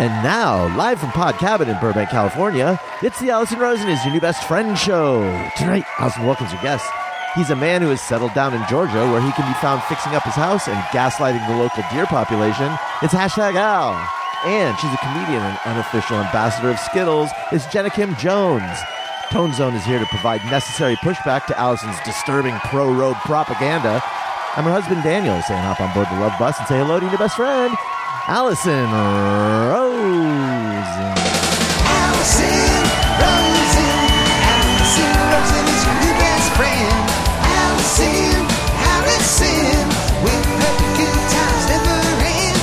And now, live from Pod Cabin in Burbank, California, it's the Allison Rosen is your new best friend show. Tonight, Allison welcomes your guest. He's a man who has settled down in Georgia where he can be found fixing up his house and gaslighting the local deer population. It's hashtag Al. And she's a comedian and unofficial ambassador of Skittles. It's Jenna Kim Jones. Tone Zone is here to provide necessary pushback to Allison's disturbing pro-road propaganda. I'm her husband Daniel saying hop on board the love bus and say hello to your best friend, Allison Rosen. Allison Rosen, Allison Rosen is your new best friend. Allison, Allison, with her good times never end.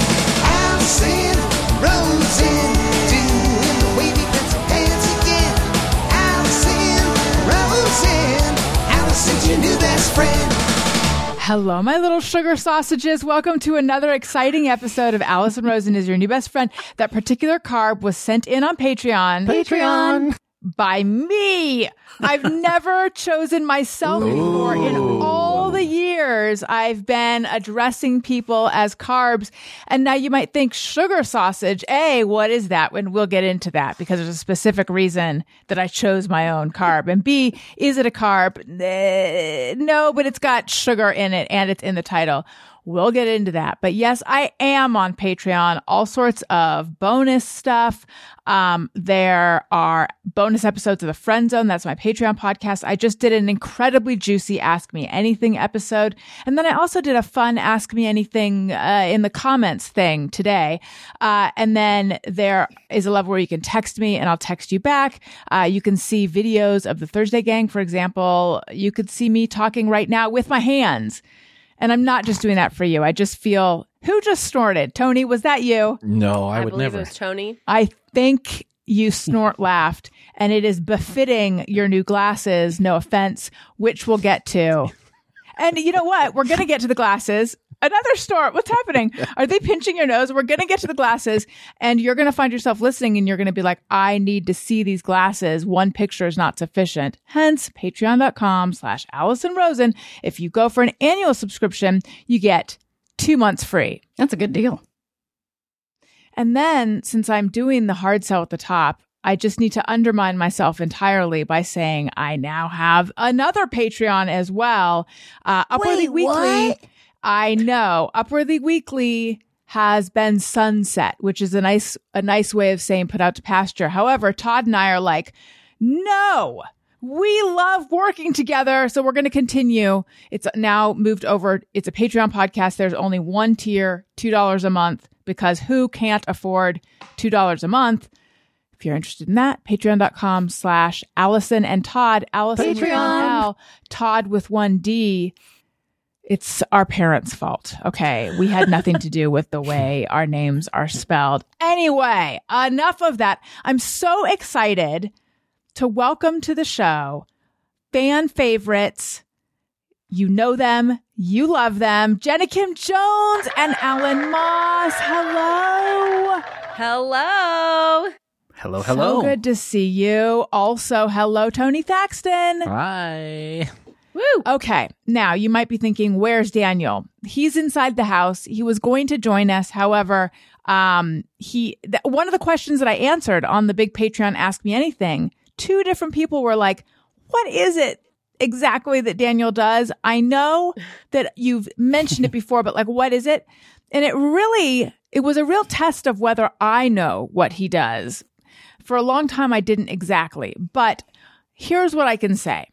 Allison Rosen, doing the wavy pencil dance again. Allison Rosen, Allison's your new best friend. Hello, my little sugar sausages. Welcome to another exciting episode of Allison Rosen is your new best friend. That particular carb was sent in on Patreon. Patreon. By me. I've never chosen myself before in all years I've been addressing people as carbs. And now you might think sugar sausage. A, what is that? And we'll get into that because there's a specific reason that I chose my own carb. And B, is it a carb? No, but it's got sugar in it and it's in the title. We'll get into that. But yes, I am on Patreon, all sorts of bonus stuff. Um, there are bonus episodes of the Friend Zone. That's my Patreon podcast. I just did an incredibly juicy Ask Me Anything episode. And then I also did a fun Ask Me Anything, uh, in the comments thing today. Uh, and then there is a level where you can text me and I'll text you back. Uh, you can see videos of the Thursday gang, for example. You could see me talking right now with my hands. And I'm not just doing that for you. I just feel who just snorted? Tony, was that you? No, I, I, would believe never. it was Tony. I think you snort laughed and it is befitting your new glasses. No offense, which we'll get to. And you know what? We're going to get to the glasses. Another snort. What's happening? Are they pinching your nose? We're going to get to the glasses and you're going to find yourself listening and you're going to be like, I need to see these glasses. One picture is not sufficient. Hence, patreon.com slash Allison Rosen. If you go for an annual subscription, you get two months free. That's a good deal. And then, since I'm doing the hard sell at the top, I just need to undermine myself entirely by saying I now have another Patreon as well. Uh, Upworthy Wait, Weekly. what? I know. Upworthy Weekly has been sunset, which is a nice, a nice way of saying put out to pasture. However, Todd and I are like, no, we love working together. So we're going to continue. It's now moved over. It's a Patreon podcast. There's only one tier, $2 a month because who can't afford $2 a month? If you're interested in that, patreon.com slash Allison and Todd. Allison with. L, Todd with one D. It's our parents' fault. Okay. We had nothing to do with the way our names are spelled. Anyway, enough of that. I'm so excited to welcome to the show fan favorites. You know them, you love them. Jenna Kim Jones and Alan Moss. Hello. Hello. Hello, hello. So good to see you. Also, hello, Tony Thaxton. Hi. Woo. Okay. Now you might be thinking, where's Daniel? He's inside the house. He was going to join us. However, um, he, th- one of the questions that I answered on the big Patreon Ask Me Anything, two different people were like, what is it exactly that Daniel does? I know that you've mentioned it before, but like, what is it? And it really, it was a real test of whether I know what he does. For a long time, I didn't exactly, but here's what I can say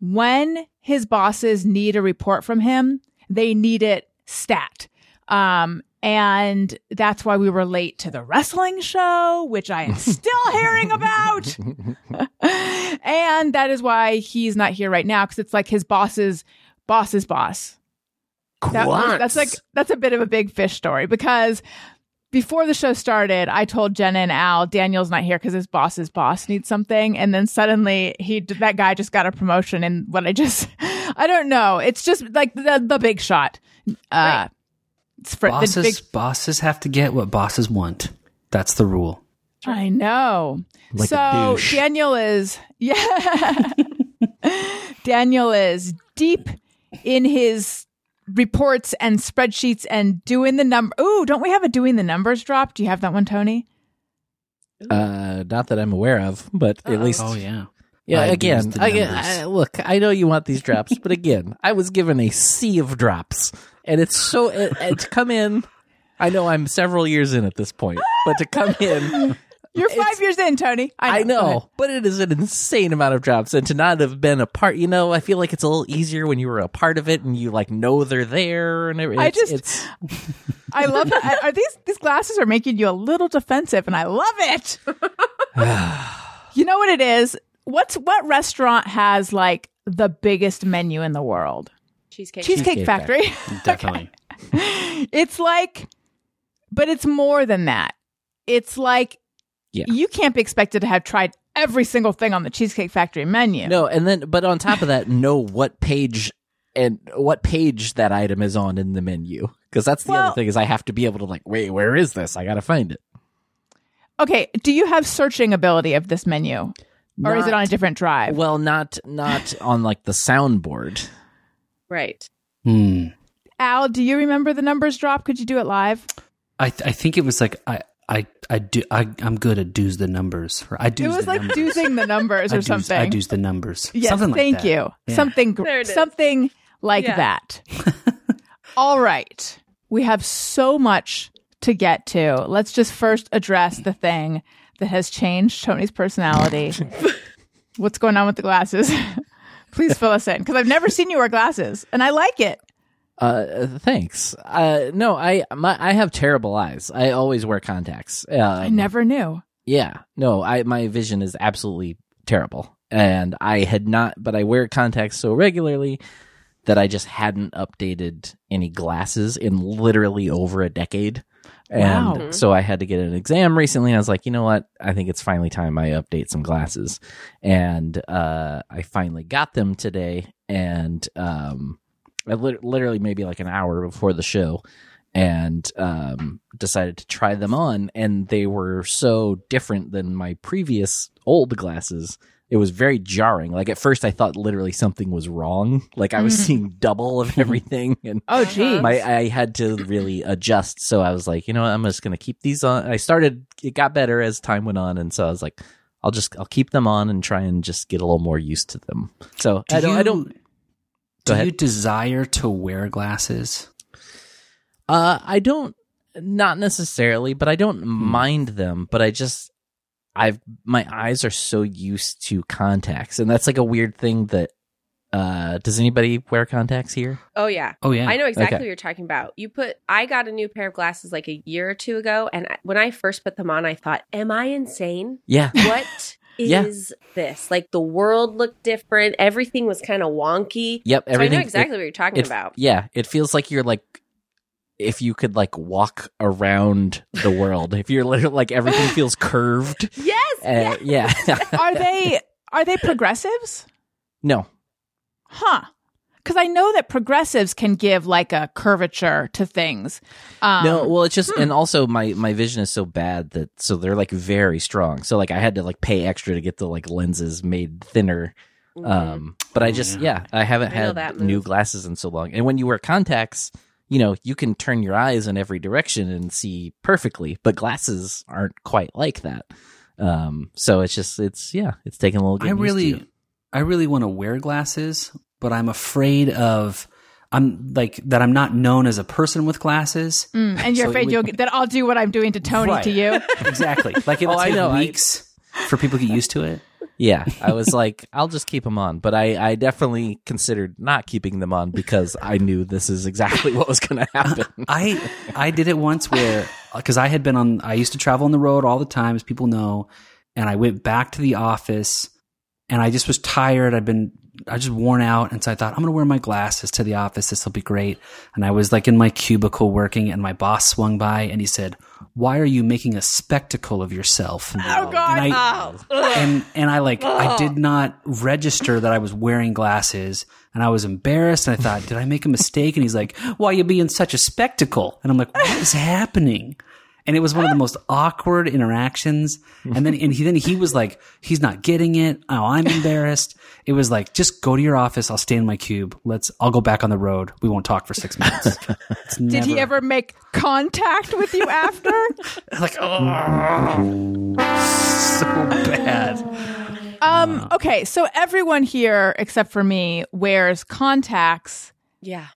when his bosses need a report from him, they need it stat. Um, and that's why we were late to the wrestling show, which I am still hearing about. and that is why he's not here right now because it's like his boss's boss's boss. That was, that's like that's a bit of a big fish story because before the show started, I told Jenna and Al Daniel's not here because his boss's boss needs something, and then suddenly he that guy just got a promotion, and what I just I don't know. It's just like the the big shot. Uh, it's for Bosses, the big. bosses have to get what bosses want. That's the rule. I know. Like so douche. Daniel is yeah. Daniel is deep in his reports and spreadsheets and doing the number. Ooh, don't we have a doing the numbers drop? Do you have that one, Tony? Uh, not that I'm aware of, but at least Oh yeah. Yeah, I again, again. Uh, I, look, I know you want these drops, but again, I was given a sea of drops, and it's so it, it- to come in. I know I'm several years in at this point, but to come in, You're It's- five years in, Tony. I Go ahead. know, but it is an insane amount of jobs, and to not have been a part, you know, I feel like it's a little easier when you were a part of it and you like know they're there and everything. I just- it's I love that. Are these these glasses are making you a little defensive, and I love it. you know what it is? What's what restaurant has like the biggest menu in the world? Cheesecake. Cheesecake, Cheesecake Factory. Definitely. it's like, but it's more than that. It's like Yeah. you can't be expected to have tried every single thing on the Cheesecake Factory menu. no, and then but on top of that, know what page and what page that item is on in the menu because that's the Well- other thing is I have to be able to like, wait, where is this? I got to find it. Okay, do you have searching ability of this menu, or is it on a different drive? Well, not not on like the soundboard. Right. Hmm. Al, do you remember the numbers drop? Could you do it live? I th- I think it was like I I I do I I'm good at do's the numbers. Or I do it was the like numbers. doing the numbers I or do's- something. I do's the numbers. Yes, Something like thank that. you. Yeah. Something gr- There it is. something like Yeah. that. All right. We have so much to get to. Let's just first address the thing that has changed Tony's personality. What's going on with the glasses? Please fill us in because I've never seen you wear glasses and I like it. Uh, thanks. Uh, no, I my I have terrible eyes. I always wear contacts. Uh, I never knew. Yeah, no, I my vision is absolutely terrible, and I had not, but I wear contacts so regularly that I just hadn't updated any glasses in literally over a decade. And Wow. so I had to get an exam recently. And I was like, you know what? I think it's finally time I update some glasses. And uh, I finally got them today. And um, I lit- literally maybe like an hour before the show and um, decided to try them on. And they were so different than my previous old glasses. It was very jarring. Like at first, I thought literally something was wrong. Like I was seeing double of everything, and Oh, geez. my I had to really adjust. So I was like, you know, what, I'm just gonna keep these on. I started. It got better as time went on, and so I was like, I'll just I'll keep them on and try and just get a little more used to them. So Do I don't. you, I don't. Do ahead. you desire to wear glasses? Uh, I don't. Not necessarily, but I don't Hmm. mind them. But I just. I've my eyes are so used to contacts, and that's like a weird thing that. Uh, does anybody wear contacts here? Oh yeah. Oh yeah. I know exactly Okay. what you're talking about. You put I got a new pair of glasses like a year or two ago and when I first put them on I thought, "Am I insane? Yeah. What is Yeah. this?" Like the world looked different. Everything was kind of wonky. Yep. So I know exactly what you're talking it- about. Yeah, it feels like you're like if you could like walk around the world. if you're literally like everything feels curved. Yes. Uh, yes. yeah. Are they are they progressives? no. Huh. Because I know that progressives can give like a curvature to things. Um, no, well it's just and also my my vision is so bad that so they're like very strong. So like I had to like pay extra to get the like lenses made thinner. Um but I just yeah, I haven't I had that new glasses in so long. And when you wear contacts, you know, you can turn your eyes in every direction and see perfectly, but glasses aren't quite like that. Um so it's just it's yeah, it's taking a little I getting used really, to. I really want to wear glasses, but I'm afraid of I'm like that. I'm not known as a person with glasses. mm, and you're So afraid would- you'll get, that I'll do what I'm doing to Tony Right. to you. exactly. Like it'll Oh, I take know. I- weeks for people to get used to it. Yeah, I was like, I'll just keep them on, but I, I definitely considered not keeping them on because I knew this is exactly what was going to happen. I I did it once where because I had been on I used to travel on the road all the time as people know, and I went back to the office, and I just was tired. I'd been I just worn out, and so I thought I'm gonna wear my glasses to the office. This will be great. And I was like in my cubicle working, and my boss swung by, and he said, "Why are you making a spectacle of yourself?" Oh God! And I, oh. and and I like I oh. did not register that I was wearing glasses, and I was embarrassed. And I thought, did I make a mistake? And he's like, "Why are you being such a spectacle?" And I'm like, "What is happening?" And it was one of the most awkward interactions. And then, and he, then he was like, he's not getting it. Oh, I'm embarrassed. It was like, just go to your office. I'll stay in my cube. Let's, I'll go back on the road. We won't talk for six minutes. It's Did he ever make contact with you after? like, oh, so bad. um, okay, so everyone here except for me wears contacts. Yeah.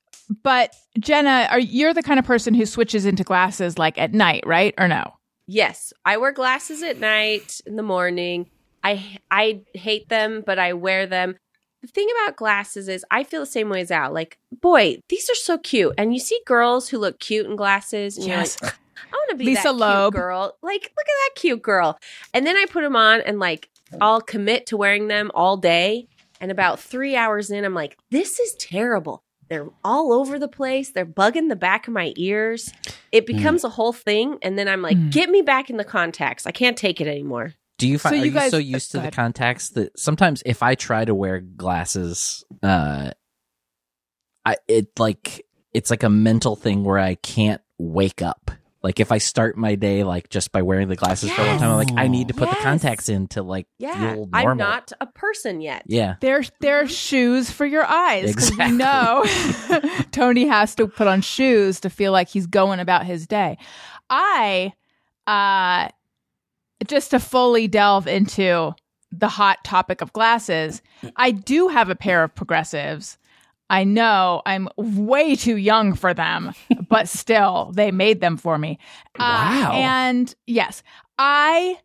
But Jenna, are you're the kind of person who switches into glasses like at night, right? Or no? Yes, I wear glasses at night, in the morning. I I hate them, but I wear them. The thing about glasses is I feel the same way as Al. Like, boy, these are so cute. And you see girls who look cute in glasses, and Yes. you're like, I want to be Lisa that Loeb. cute girl. Like, look at that cute girl. And then I put them on, and like, I'll commit to wearing them all day. And about three hours in, I'm like, this is terrible. They're all over the place. They're bugging the back of my ears. It becomes a whole thing. And then I'm like, Mm. get me back in the contacts. I can't take it anymore. Do you find So are you you so used to the contacts that sometimes if I try to wear glasses, uh, I it like it's like a mental thing where I can't wake up. Like if I start my day like just by wearing the glasses for a long time, I'm like I need to put the contacts in to like Yeah. feel normal. I'm not a person yet. Yeah. They're they're shoes for your eyes because Exactly. we know Tony has to put on shoes to feel like he's going about his day. I uh just to fully delve into the hot topic of glasses, I do have a pair of progressives. I know I'm way too young for them, but still, they made them for me. Uh, Wow. and yes, I.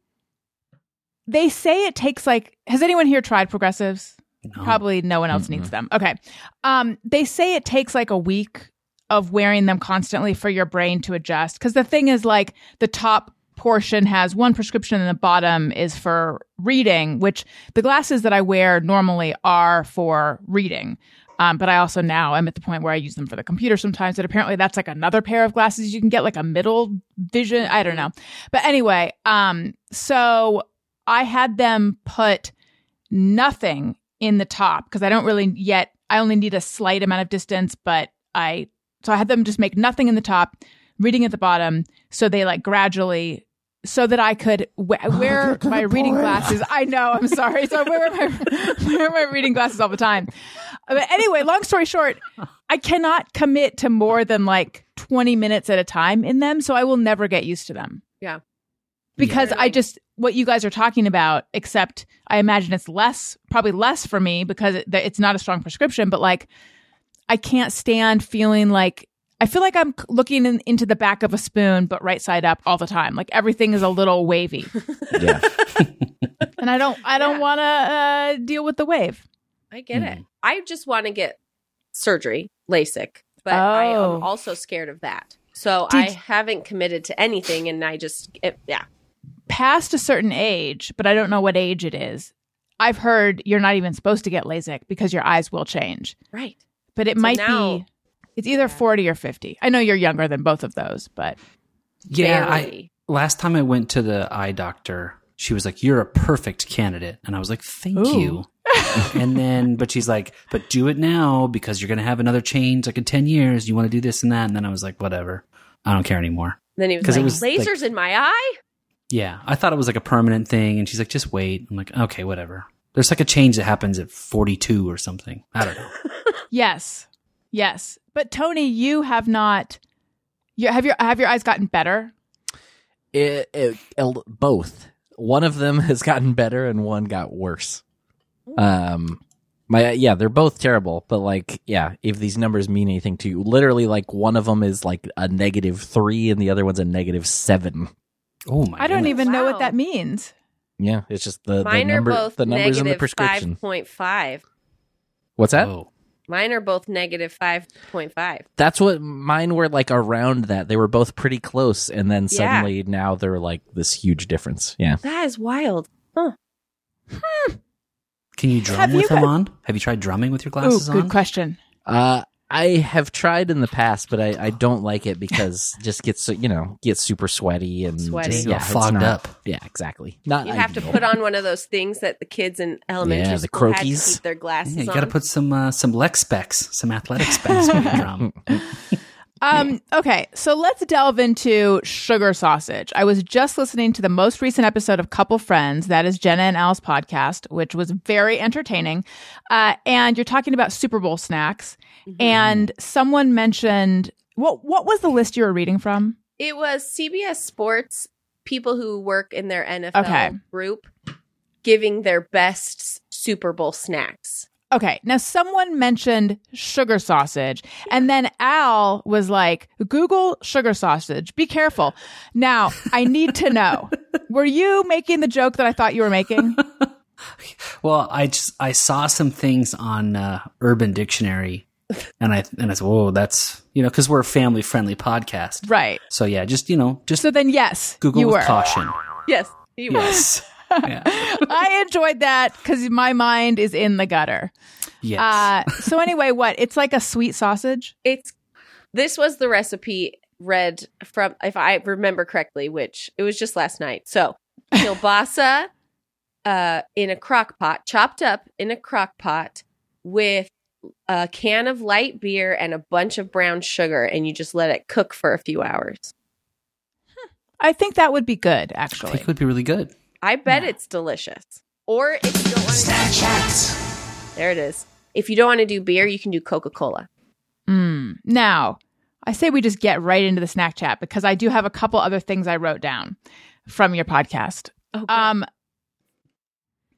They say it takes like. Has anyone here tried progressives? No. Probably no one else Mm-mm. needs them. Okay. Um, they say it takes like a week of wearing them constantly for your brain to adjust. Because the thing is, like, the top portion has one prescription and the bottom is for reading, which the glasses that I wear normally are for reading. Um, but I also now am at the point where I use them for the computer sometimes. And apparently that's like another pair of glasses you can get, like a middle vision. I don't know. But anyway, um, so I had them put nothing in the top because I don't really yet. I only need a slight amount of distance, but I so I had them just make nothing in the top, reading at the bottom, so they like gradually. So that I could we- wear my reading glasses. I know. I'm sorry. So I wear my wear my reading glasses all the time. But anyway, long story short, I cannot commit to more than like 20 minutes at a time in them, so I will never get used to them. Yeah. Because Yeah. I just what you guys are talking about, except I imagine it's less, probably less for me because it, it's not a strong prescription, but like I can't stand feeling like I feel like I'm looking in, into the back of a spoon, but right side up all the time. Like everything is a little wavy, Yeah. and I don't, I don't Yeah. want to uh, deal with the wave. I get Hmm. it. I just want to get surgery, LASIK, but I Oh. am also scared of that. So Did- I haven't committed to anything, and I just, it, yeah. past a certain age, but I don't know what age it is. I've heard you're not even supposed to get LASIK because your eyes will change. Right. But it So might now- be it's either 40 or 50. I know you're younger than both of those, but Yeah, I, last time I went to the eye doctor, she was like, "You're a perfect candidate," and I was like, "Thank Ooh. you." and then, but she's like, "But do it now because you're gonna have another change like in ten years. You want to do this and that." And then I was like, "Whatever, I don't care anymore." then he was 'Cause it like, was, like- lasers in my eye? Yeah, I thought it was like a permanent thing, and she's like, "Just wait." I'm like, "Okay, whatever." There's like a change that happens at 42 or something. I don't know. yes. Yes. But Tony, you have not you have your have your eyes gotten better? It, it, el- both. One of them has gotten better and one got worse. Um, my yeah, they're both terrible. But like, yeah, if these numbers mean anything to you, literally, like one of them is like a negative three and the other one's a negative seven. Oh my! I don't goodness. even know what that means. Yeah, it's just the, the number, are both the numbers in the prescription. 5.5. What's that? Whoa. Mine are both negative 5.5. That's what mine were like around that. They were both pretty close, and then Yeah. suddenly now they're like this huge difference. Yeah. That is wild. Can you drum Have you with them got- on? Have you tried drumming with your Ooh, glasses good on? Good question. Uh, I have tried in the past, but I, I don't like it because just gets you know gets super sweaty and Sweaty. just, You yeah, get it's fogged not- up. Yeah, exactly. Not You have to put on one of those things that the kids in elementary Yeah, the school had to keep their glasses Yeah, you got to put some uh, some leg specs, some athletic specs when you drum. Um, okay, so let's delve into sugar sausage. I was just listening to the most recent episode of Couple Friends, that is Jenna and Al's podcast, which was very entertaining. Uh, and you're talking about Super Bowl snacks, and someone mentioned what what was the list you were reading from? It was CBS Sports people who work in their NFL Okay. group giving their best Super Bowl snacks. Okay, now someone mentioned sugar sausage, and then Al was like, Google sugar sausage. Be careful. Now, I need to know were you making the joke that I thought you were making? Well, I just I saw some things on uh, Urban Dictionary, and I and I said, "Whoa, that's you know," because we're a family friendly podcast. right. So yeah, just you know, just So then, yes, Google you with were. caution. Yes. You were. Yes. yeah. I enjoyed that because my mind is in the gutter. Yes. Uh, so anyway, what? It's like a sweet sausage. It's this was the recipe read from if I remember correctly, which it was just last night. So kielbasa uh, in a crock pot, chopped up in a crock pot with a can of light beer and a bunch of brown sugar, and you just let it cook for a few hours. I think that would be good, I actually. think it would be really good. I bet it's delicious. Or if you don't want to, there it is. If you don't want to do beer, you can do Coca Cola. Mm. Now, I say we just get right into the snack chat because I do have a couple other things I wrote down from your podcast. Oh, Um,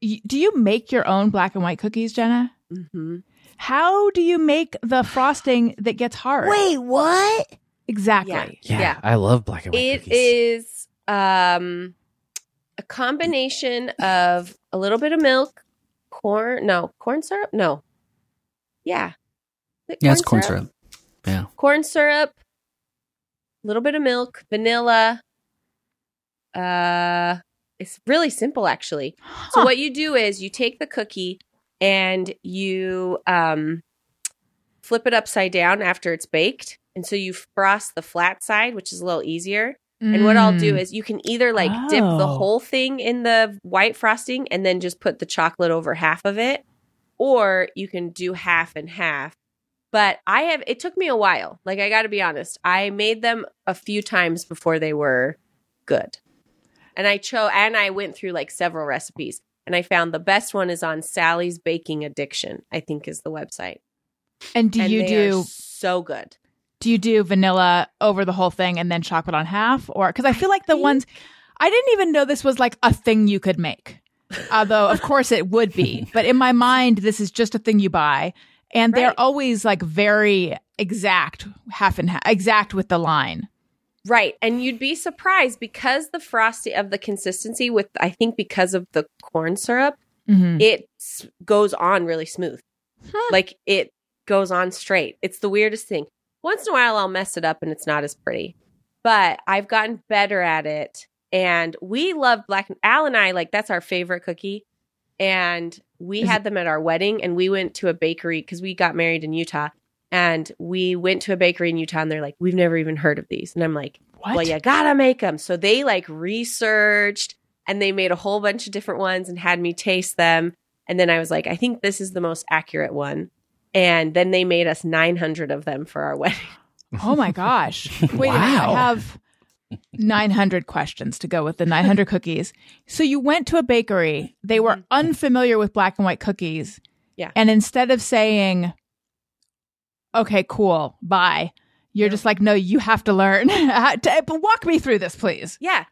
y- do you make your own black and white cookies, Jenna? hmm How do you make the frosting that gets hard? Wait, what? exactly. Yeah, Yeah. I love black and white It cookies. is um, a combination of a little bit of milk, corn, no, corn syrup, no. Yeah. Is it Yeah, it's corn syrup. Yeah. Corn syrup, a little bit of milk, vanilla. Uh, it's really simple actually. So what you do is you take the cookie and you um, flip it upside down after it's baked, and so you frost the flat side, which is a little easier. And what I'll do Mm. is you can either like dip the Oh. whole thing in the white frosting and then just put the chocolate over half of it, or you can do half and half. But I have it took me a while. Like I got to be honest, I made them a few times before they were good. And I chose and I went through like several recipes and I found the best one is on Sally's Baking Addiction, I think is the website. And do And you do so good. do you do vanilla over the whole thing and then chocolate on half? Or because i feel like the ones i didn't even know this was like a thing you could make. Although of course it would be. But in my mind this is just a thing you buy. And they're always like very exact half and half exact with the line Right. And you'd be surprised because the frosty of the consistency with I think because of the corn syrup, Mhm. it goes on really smooth. Like it goes on straight. It's the weirdest thing. Once in a while I'll mess it up and it's not as pretty. But I've gotten better at it. And we love black Al and I like that's our favorite cookie. And we Is had them at our wedding and we went to a bakery because we got married in Utah. And we went to a bakery in Utah and they're like, We've never even heard of these. And I'm like, what well, you gotta make them. So they like researched and they made a whole bunch of different ones and had me taste them. And then I was like, I think this is the most accurate one. And then they made us 900 of them for our wedding. oh my gosh wait a minute i have 900 questions to go with the 900 cookies so you went to a bakery they were mm-hmm. unfamiliar with black and white cookies Yeah. and instead of saying okay cool bye you're just like no you have to learn to- but walk me through this please Yeah.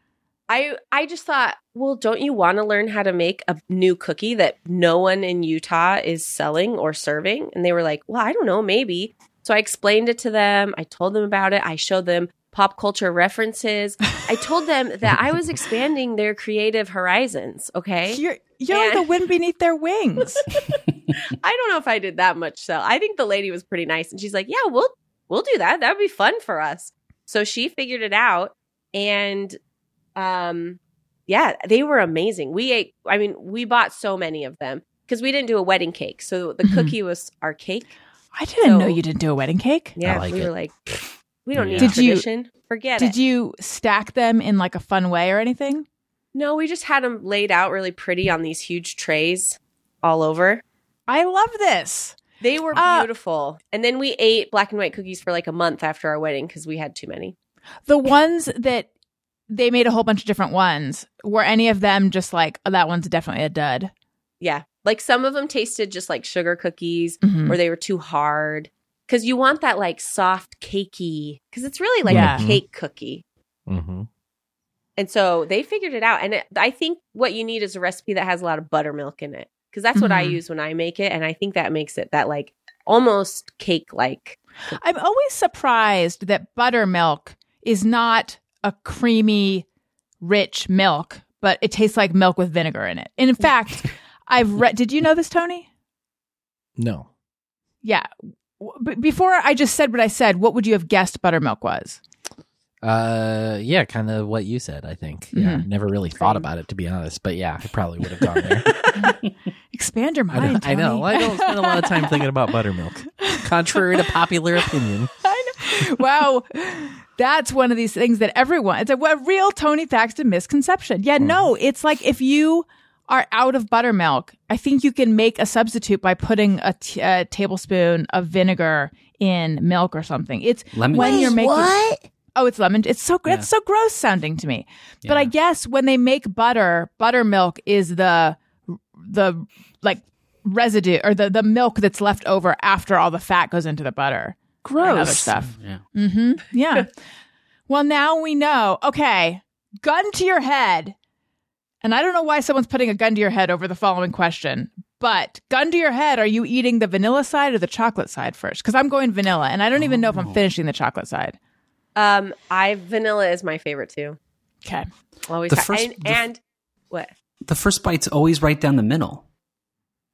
I I just thought, well, don't you want to learn how to make a new cookie that no one in Utah is selling or serving? And they were like, well, I don't know, maybe. So I explained it to them. I told them about it. I showed them pop culture references. I told them that I was expanding their creative horizons. Okay. you're you're like And- the wind beneath their wings I don't know if I did that much so. I think the lady was pretty nice and she's like, "Yeah, we'll we'll do that. That would be fun for us." So she figured it out and um yeah, they were amazing. We ate I mean, we bought so many of them because we didn't do a wedding cake. So the Mhm. cookie was our cake. i didn't know you didn't do a wedding cake Yeah, like we it. were like we don't need Did you- Forget did it. Did you stack them in like a fun way or anything no, we just had them laid out really pretty on these huge trays all over. I love this. They were Uh, beautiful. and then we ate black and white cookies for like a month after our wedding because we had too many. The ones that they made a whole bunch of different ones. Were any of them just like oh, that one's definitely a dud? Yeah. Like some of them tasted just like sugar cookies Mhm. or they were too hard. Cause you want that like soft cakey, because it's really like Yeah. a cake cookie. Mm-hmm. And so they figured it out. And it, I think what you need is a recipe that has a lot of buttermilk in it. Because that's what I Mhm. use when I make it. And I think that makes it that like almost cake like. I'm always surprised that buttermilk is not a creamy, rich milk, but it tastes like milk with vinegar in it. And in fact, I've read. Did you know this, Tony? No. Yeah. W- b- before I just said what I said, what would you have guessed buttermilk was? Uh, yeah, kind of what you said. I think. Yeah, Mhm. never really thought about it to be honest, but yeah, I probably would have gone there. Expand your I know. mind. I know. Tony. I don't spend a lot of time thinking about buttermilk, contrary to popular opinion. I know. Wow. That's one of these things that everyone, it's a, a real Tony Thaxton misconception. Yeah, no, it's like if you are out of buttermilk, I think you can make a substitute by putting a, t- a tablespoon of vinegar in milk or something. It's Lemon when juice. you're making. What? Oh, it's lemon. It's so Yeah. it's so gross sounding to me. But I guess when they make butter, buttermilk is the the like residue or the the milk that's left over after all the fat goes into the butter. And other stuff. Yeah. Mm-hmm. Yeah. well, now we know. Okay, gun to your head. And I don't know why someone's putting a gun to your head over the following question. But gun to your head, are you eating the vanilla side or the chocolate side first? Because I'm going vanilla, and I don't even know if I'm Oh. finishing the chocolate side. Um, I vanilla is my favorite too. Okay. Always The ha- first- and, the- and what? The first bite's always right down the middle.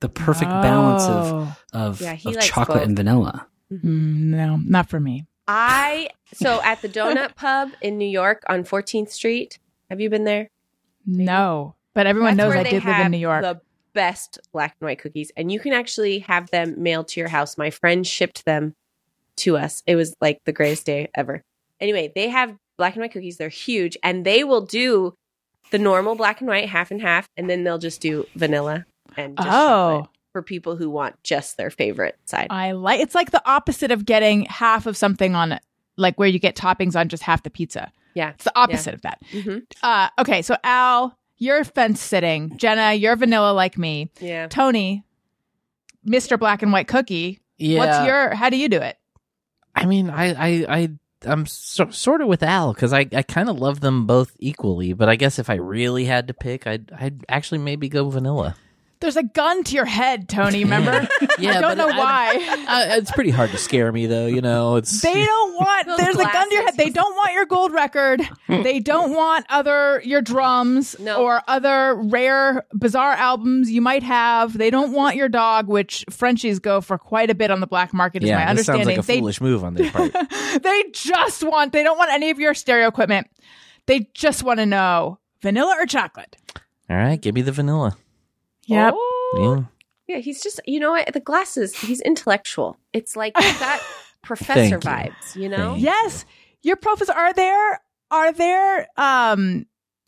The perfect balance of Oh. of, Yeah, of chocolate both. and vanilla. Mm, no, not for me. I so at the Donut Pub in New York on 14th Street. Have you been there? No, but everyone That's knows where I they did live in New York. The best black and white cookies, and you can actually have them mailed to your house. My friend shipped them to us. It was like the greatest day ever. Anyway, they have black and white cookies. They're huge, and they will do the normal black and white half and half, and then they'll just do vanilla and just Oh. for people who want just their favorite side. I like it's like the opposite of getting half of something on like where you get toppings on just half the pizza. yeah. It's the opposite of that. hmm Uh, okay, so Al, you're fence sitting. Jenna, you're vanilla like me. Yeah. Tony, Mr. Black and White Cookie. Yeah. What's your? How do you do it? I mean, I, I, I, I'm so, sort of with Al because I, I kind of love them both equally. But I guess if I really had to pick, I'd, I'd actually maybe go vanilla. There's a gun to your head, Tony. Remember? Yeah, I don't know I- why. Uh, it's pretty hard to scare me, though. You know, it's They don't want. Those there's a gun to your head. They don't want your gold record. they don't want other your drums No. or other rare, bizarre albums you might have. They don't want your dog, which Frenchies go for quite a bit on the black market. Is my yeah. This sounds understanding. like a they foolish move on their part. they just want. They don't want any of your stereo equipment. They just want to know vanilla or chocolate. All right, give me the vanilla. Yep. Oh. Yeah. Yeah, he's just you know what the glasses. He's intellectual. It's like he's got professor Thank you. vibes. You know. Thank Yes, your professor. Are there are there um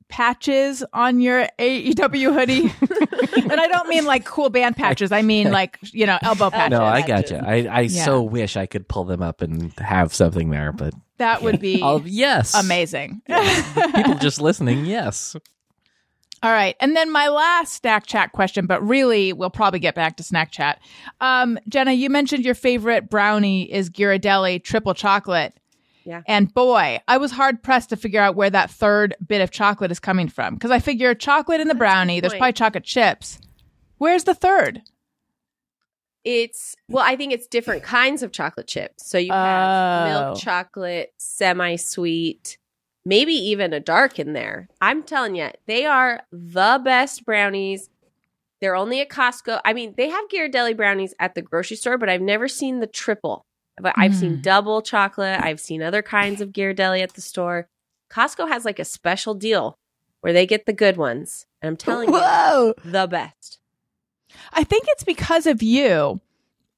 patches on your AEW hoodie? and I don't mean like cool band patches. I mean like you know elbow patches. No, I Patches. gotcha. I, I Yeah. so wish I could pull them up and have something there, but that would be I'll, yes, amazing. People just listening, yes. All right. And then my last snack chat question, but really we'll probably get back to snack chat. Um, Jenna, you mentioned your favorite brownie is Ghirardelli triple chocolate. Yeah. And boy, I was hard pressed to figure out where that third bit of chocolate is coming from. Because I figure chocolate in the brownie, there's probably chocolate chips. Where's the third? It's well, I think it's different kinds of chocolate chips. So you have Oh. milk chocolate, semi-sweet, maybe even a dark in there. I'm telling you, they are the best brownies. They're only at Costco. I mean, they have Ghirardelli brownies at the grocery store, but I've never seen the triple. But I've seen Mm. double chocolate. I've seen other kinds of Ghirardelli at the store. Costco has like a special deal where they get the good ones. And I'm telling Whoa. you, the best. I think it's because of you.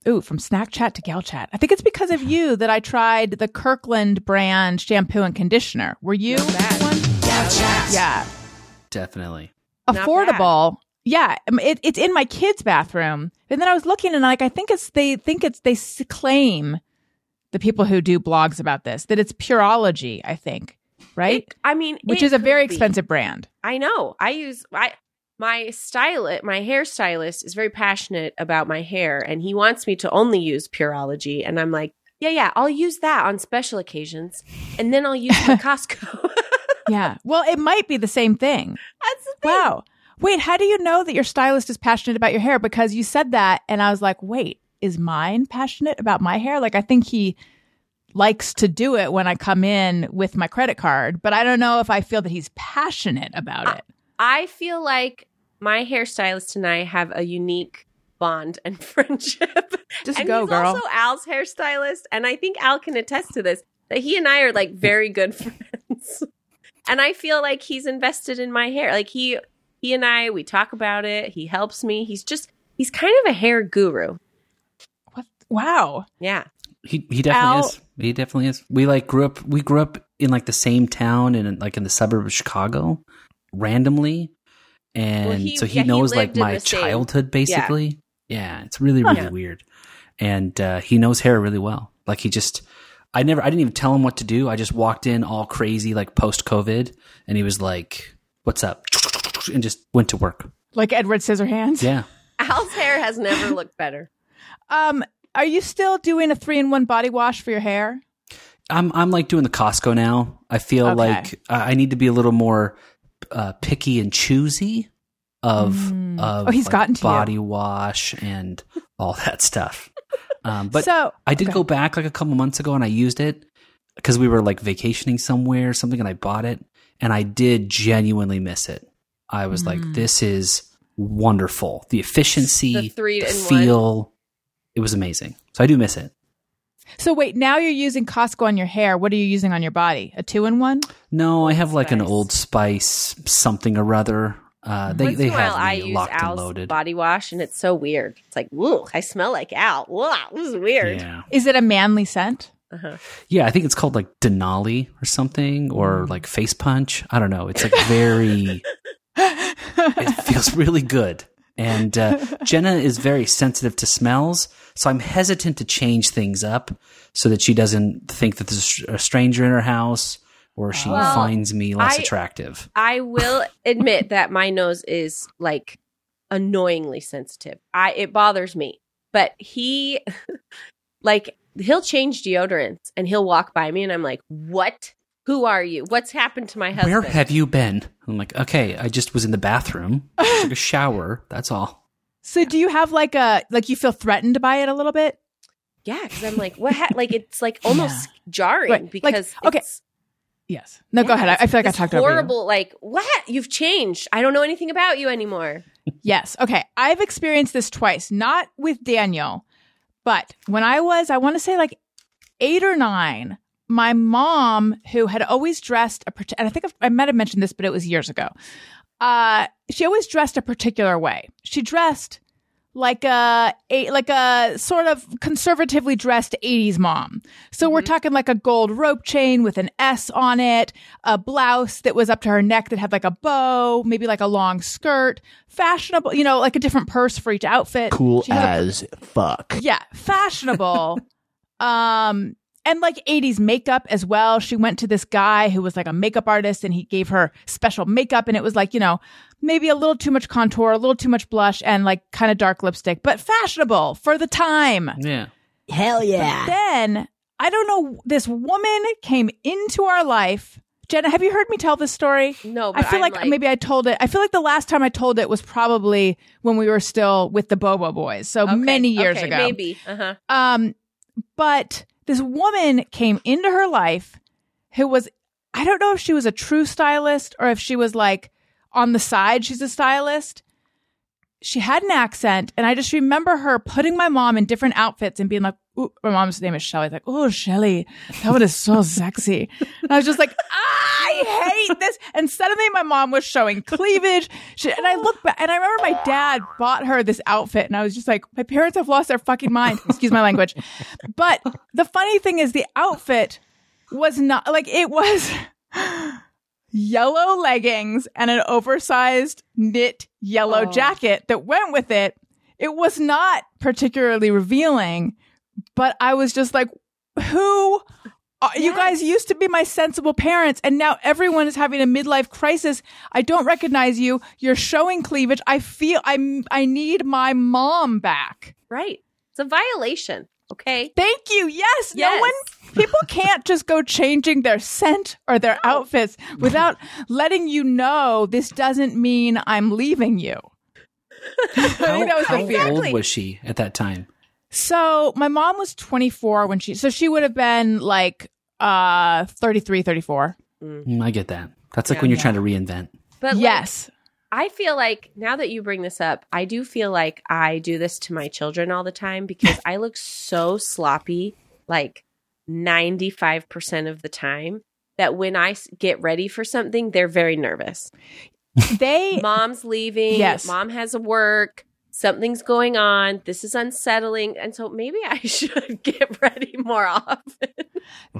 Ooh, from snack chat to gal chat. I think it's because of you that I tried the Kirkland brand shampoo and conditioner. Were you Not bad. one? Gal chat. Yeah. Definitely. Affordable Yeah, um, it, it's in my kid's bathroom. And then I was looking and like, I think it's, they think it's, they claim the people who do blogs about this, that it's Pureology, I think, right? It- I mean, Which it is a could very be. expensive brand. I know. I use I my stylist, my hairstylist is very passionate about my hair and he wants me to only use Pureology and I'm like, yeah, yeah, I'll use that on special occasions and then I'll use my Costco. Yeah. Well, it might be the same thing. That's the thing. Wow. Wait, how do you know that your stylist is passionate about your hair? Because you said that, and I was like, wait, is mine passionate about my hair? Like, I think he likes to do it when I come in with my credit card, but I don't know if I feel that he's passionate about it. I feel like my hairstylist and I have a unique bond and friendship. Just and go, he's girl. also Al's hairstylist, and I think Al can attest to this that he and I are like very good friends. and I feel like he's invested in my hair. Like he he and I we talk about it. He helps me. He's just he's kind of a hair guru. What? Wow. Yeah. He he definitely Al- is. He definitely is. We like grew up. We grew up in like the same town and like in the suburb of Chicago, randomly, and Well, he- so he yeah, he knows like my childhood basically. Yeah, it's really really Yeah. weird, and uh, he knows hair really well. Like he just. I never, I didn't even tell him what to do. I just walked in all crazy, like post COVID, and he was like, "What's up?" and just went to work. Like Edward Scissorhands. Yeah, Al's hair has never looked better. Um, are you still doing a three in one body wash for your hair? I'm I'm like doing the Costco now. I feel Okay. like I I need to be a little more uh, picky and choosy of Mm. of Oh, he's like, gotten to you. body wash and all that stuff. Um, but so I did okay. go back like a couple months ago and I used it because we were like vacationing somewhere or something and I bought it and I did genuinely miss it. I was like, Mm. this is wonderful. The efficiency, The three the in one. feel, it was amazing. So I do miss it. So wait, now you're using Costco on your hair. What are you using on your body? A two in one? No, I have like an Spice. Old Spice something or other. Uh, they Once they in a while, have I me use locked and Al's loaded. body wash, and it's so weird. It's like, whoa, I smell like Al. Wow, this is weird. Yeah, Is it a manly scent? Uh-huh. yeah. I think it's called like Denali or something, Mm. or like Face Punch. I don't know. It's like very. it feels really good. And uh, Jenna is very sensitive to smells, so I'm hesitant to change things up so that she doesn't think that there's a stranger in her house or she Well, finds me less I- attractive. I will admit that my nose is like annoyingly sensitive. I it bothers me. But he like he'll change deodorants and he'll walk by me and I'm like, "What? Who are you? What's happened to my husband?" Where have you been? I'm like, okay, I just was in the bathroom, took a shower. That's all. So do you have like a like you feel threatened by it a little bit? yeah, cuz I'm like, "What ha-? like it's like almost jarring Right, like, because okay, it's- Yes. No, go ahead. I, I feel like I talked over you. horrible like, "What? You've changed. I don't know anything about you anymore." Yes. Okay. I've experienced this twice, not with Daniel, but when I was, I want to say like eight or nine, my mom, who had always dressed a, and I think I've, I might have mentioned this, but it was years ago. Uh, she always dressed a particular way. She dressed like a, a like a sort of conservatively dressed 80s mom. So we're talking like a gold rope chain with an S on it, a blouse that was up to her neck that had like a bow, maybe like a long skirt, fashionable, you know, like a different purse for each outfit. Cool She had a- as fuck. yeah, fashionable. um and like 80s makeup as well. She went to this guy who was like a makeup artist and he gave her special makeup and it was like, you know, maybe a little too much contour, a little too much blush and like kind of dark lipstick, but fashionable for the time. Yeah. Hell yeah. Then I don't know, this woman came into our life. Jenna, have you heard me tell this story? No, I but feel I'm like, maybe I told it. I feel like the last time I told it was probably when we were still with the Bobo Boys. So Okay, many years okay, ago. Maybe. Uh-huh. Um, but this woman came into her life who was, I don't know if she was a true stylist or if she was like on the side, she's a stylist. She had an accent, and I just remember her putting my mom in different outfits and being like, Ooh, my mom's name is Shelly. It's like, oh, Shelly, that one is so sexy. And I was just like, I hate this. And suddenly my mom was showing cleavage. She, and I look back, and I remember my dad bought her this outfit, and I was just like, my parents have lost their fucking mind. Excuse my language. But the funny thing is, the outfit was not like it was. yellow leggings and an oversized knit yellow Oh. jacket that went with it. It was not particularly revealing, but I was just like, who? are- You guys used to be my sensible parents, and now everyone is having a midlife crisis. I don't recognize you. You're showing cleavage. I feel I'm. I need my mom back. Right. It's a violation. Okay. Thank you. Yes. No one, people can't just go changing their scent or their outfits without letting you know this doesn't mean I'm leaving you. I think that was how the fear. old was she at that time? So my mom was 24 when she, so she would have been like uh 33, 34. Mm, I get that. That's like Yeah. when you're trying to reinvent. But like, yes. I feel like now that you bring this up, I do feel like I do this to my children all the time because I look so sloppy like 95% of the time that when I get ready for something, they're very nervous. They, Mom's leaving. Yes. Mom has a work. Something's going on. This is unsettling. And so maybe I should get ready more often.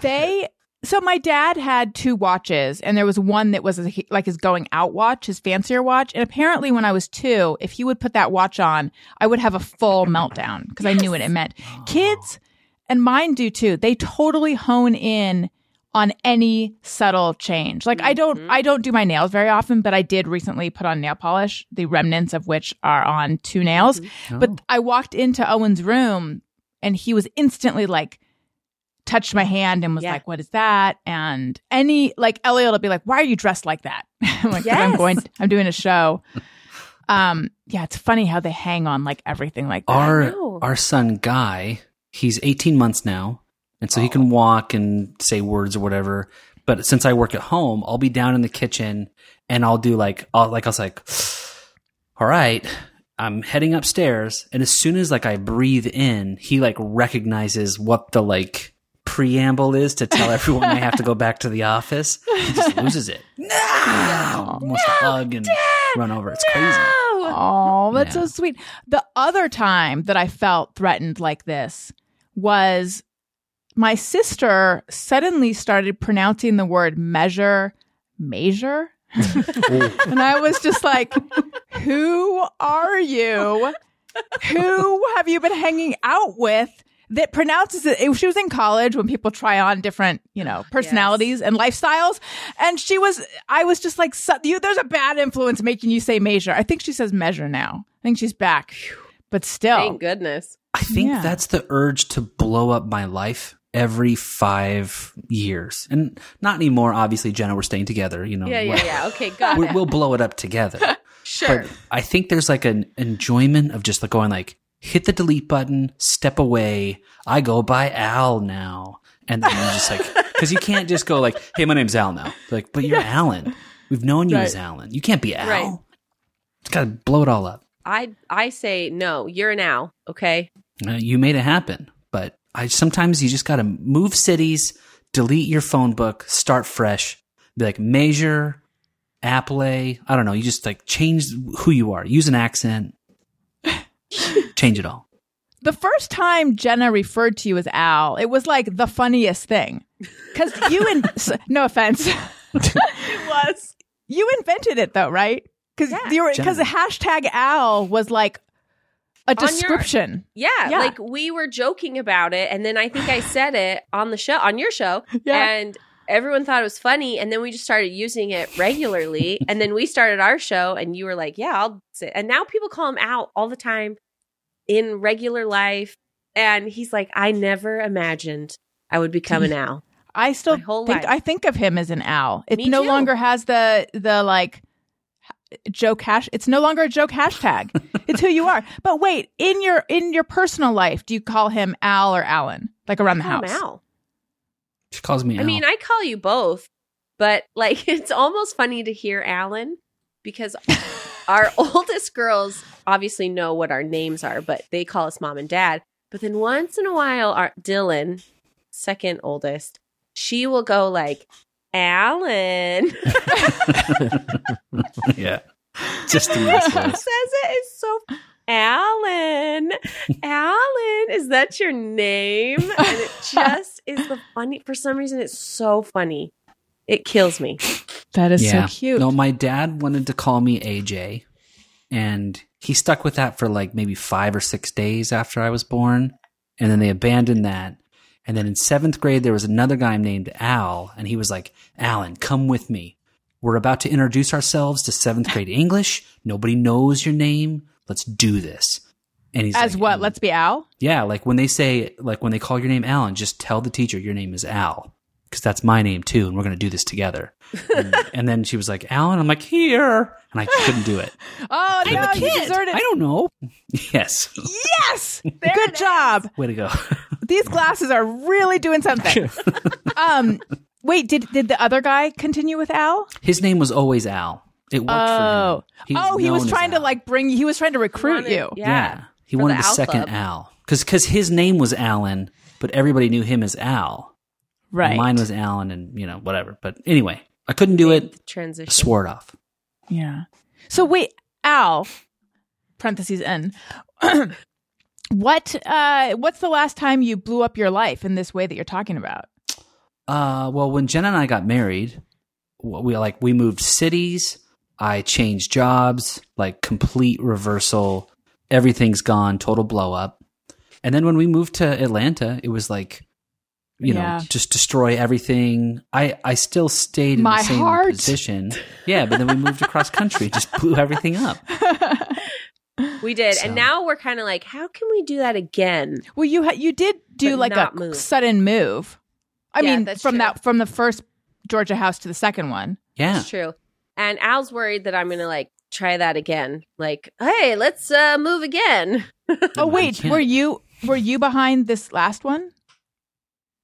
they, so my dad had two watches and there was one that was like his going out watch, his fancier watch. And apparently when I was two, if he would put that watch on, I would have a full meltdown because I knew what it meant. Oh. Kids and mine do too. They totally hone in on any subtle change. Like I don't I don't do my nails very often, but I did recently put on nail polish, the remnants of which are on two nails. But I walked into Owen's room and he was instantly like touched my hand and was Yeah. like, "What is that?" And any like Elliot will be like, "Why are you dressed like that?" I'm like, "'Cause "I'm Yes. going I'm doing a show." Um yeah, it's funny how they hang on like everything like that. Our our son Guy, he's 18 months now, and so he can oh. walk and say words or whatever. But since I work at home, I'll be down in the kitchen and I'll do like I'll like I was like, all right, I'm heading upstairs, and as soon as like I breathe in, he like recognizes what the like preamble is to tell everyone I have to go back to the office. He just loses it. No, wants to hug and run over. It's crazy. Oh, that's Yeah. so sweet. The other time that I felt threatened like this was my sister suddenly started pronouncing the word measure, measure. and I was just like, who are you? Who have you been hanging out with that pronounces it? She was in college when people try on different, you know, personalities and lifestyles. And she was, I was just like, you, there's a bad influence making you say measure. I think she says measure now. I think she's back, but still. Thank goodness. I think Yeah. that's the urge to blow up my life every five years. And not anymore, obviously, Jenna, we're staying together, you know. Yeah, yeah, yeah. Okay, got we- it. We'll blow it up together. Sure. But I think there's like an enjoyment of just like going like, hit the delete button, step away. I go by Al now. And then you just like, cause you can't just go like, hey, my name's Al now. Like, but you're Alan. We've known you as Alan. You can't be Al. Right. It's got to blow it all up. I I say no. You're an owl. Okay. Uh, you made it happen, but I sometimes you just got to move cities, delete your phone book, start fresh. Be like measure, Apple. I don't know. You just like change who you are. Use an accent. change it all. the first time Jenna referred to you as Al, it was like the funniest thing. Cause you and, no offense. It was. You invented it though, right? Because Yeah. you were because the hashtag Al was like a On your- description. Yeah, Yeah. like we were joking about it, and then I think I said it on the show, on your show, Yeah. and everyone thought it was funny, and then we just started using it regularly, and then we started our show, and you were like, "Yeah, I'll," say, and now people call him out all the time in regular life, and he's like, "I never imagined I would become an owl." I still think life. I think of him as an owl. It Me no too. longer has the the like joke hash. It's no longer a joke hashtag. it's who you are. But wait, in your in your personal life, do you call him Al or Alan? Like around the Call him house? Al. She calls me. I Al. mean, I call you both, but like it's almost funny to hear Alan because our oldest girls obviously know what our names are, but they call us mom and dad. But then once in a while, our Dylan, second oldest, she will go like, Alan. yeah, just to mess says us. it is so Alan. Alan, is that your name? And it just is the funny for some reason it's so funny. It kills me. That is so cute. No, my dad wanted to call me AJ, and he stuck with that for like maybe five or six days after I was born, and then they abandoned that. And then in seventh grade, there was another guy named Al, and he was like, "Alan, come with me. We're about to introduce ourselves to seventh grade English. Nobody knows your name. Let's do this." And he's As like, what? Mm. Let's be Al. yeah, like when they say, like when they call your name Alan, just tell the teacher your name is Al because that's my name too, and we're going to do this together. and, and then she was like, Alan, I'm like, here. And I couldn't do it. Oh no, deserted. I don't know. yes. Yes, good job. Way to go. These glasses are really doing something. um, wait, did did the other guy continue with Al? His name was always Al. It worked Oh, for him. oh, he was trying to Al. like bring. He was trying to recruit wanted- you. yeah. Yeah. He wanted the the, second Club. Al. Because because his name was Alan, but everybody knew him as Al. Right. Mine was Alan and, you know, whatever. But anyway, I couldn't do it. I Transition. swore it off. Yeah. So wait, Al, parentheses N. what uh what's the last time you blew up your life in this way that you're talking about? Uh, well, when Jenna and I got married, we like we moved cities. I changed jobs, like complete reversal. Everything's gone, total blow up. And then when we moved to Atlanta, it was like, you Yeah. know, just destroy everything. I I still stayed in My the same heart. position. Yeah, but then we moved across country, just blew everything up. We did, So- and now we're kind of like, how can we do that again? Well, you ha- you did do But like a move. sudden move. I Yeah, mean, that's from true. that from the first Georgia house to the second one. Yeah. It's true. And Al's worried that I'm gonna like try that again. Like, hey, let's uh move again. Oh wait, were you were you behind this last one?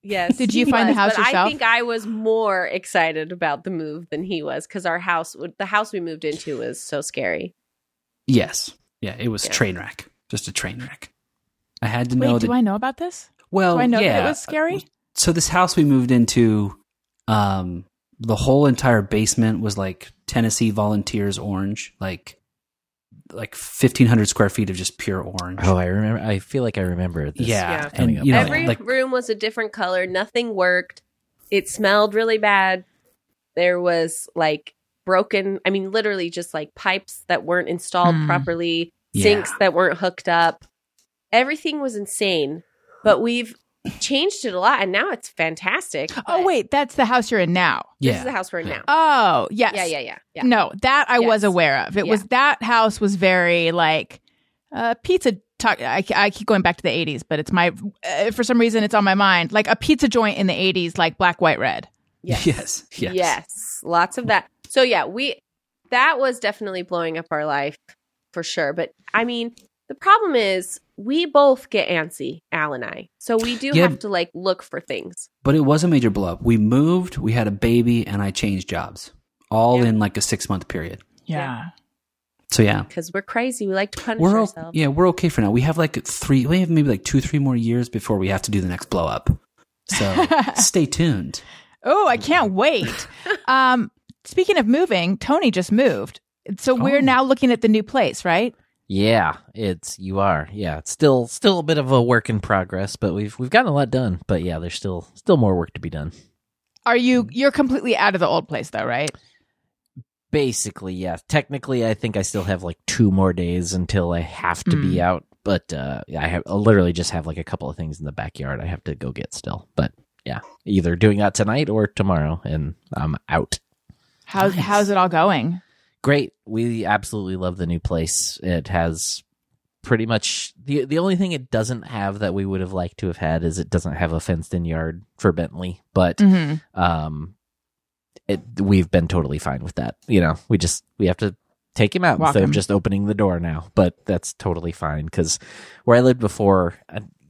Yes. Did you he find the house but yourself? I think I was more excited about the move than he was because our house, the house we moved into, was so scary. Yes. Yeah, it was Yeah. train wreck. Just a train wreck. I had to know Wait, that do I know about this? Well, Do I know that it was scary? So this house we moved into, um, the whole entire basement was like Tennessee Volunteers orange, like like fifteen hundred square feet of just pure orange. Oh, I remember. I feel like I remember this. yeah, Yeah. and up. you know, Every like room was a different color. Nothing worked. It smelled really bad. There was like broken, I mean, literally just like pipes that weren't installed Hmm. properly, Yeah. sinks that weren't hooked up. Everything was insane. But we've changed it a lot and now it's fantastic. Oh wait, that's the house you're in now. This is yeah, the house we're in now. Oh yes. Yeah, yeah, yeah. yeah. No, that I was aware of. It was that house was very like uh, pizza. Talk, I, I keep going back to the '80s, but it's my uh, for some reason it's on my mind. Like a pizza joint in the '80s, like black, white, red. Yes. yes, yes, Yes, lots of that. So yeah, we that was definitely blowing up our life for sure. But I mean, the problem is we both get antsy, Al and I. So we do Yeah. have to like look for things. But it was a major blow up. We moved, we had a baby, and I changed jobs, all Yeah. in like a six month period. Yeah. So yeah, Because we're crazy. We like to punish we're ourselves. yeah we're okay for now. We have like three, we have maybe like two, three more years before we have to do the next blow up. So stay tuned. Oh, I can't wait. um, speaking of moving, Tony just moved, so we're Oh. now looking at the new place, right? Yeah, it's you are. Yeah, it's still still a bit of a work in progress, but we've we've gotten a lot done. But yeah, there's still still more work to be done. Are you you're completely out of the old place though, right? Basically, yeah. Technically, I think I still have like two more days until I have to be out. But uh, I have I literally just have like a couple of things in the backyard I have to go get still. But yeah, either doing that tonight or tomorrow, and I'm out. How's Nice. how's it all going? Great. We absolutely love the new place. It has pretty much the the only thing it doesn't have that we would have liked to have had is it doesn't have a fenced in yard for Bentley, but hmm um it we've been totally fine with that. You know, we just we have to take him out Walk instead him. of just opening the door now, but that's totally fine cuz where I lived before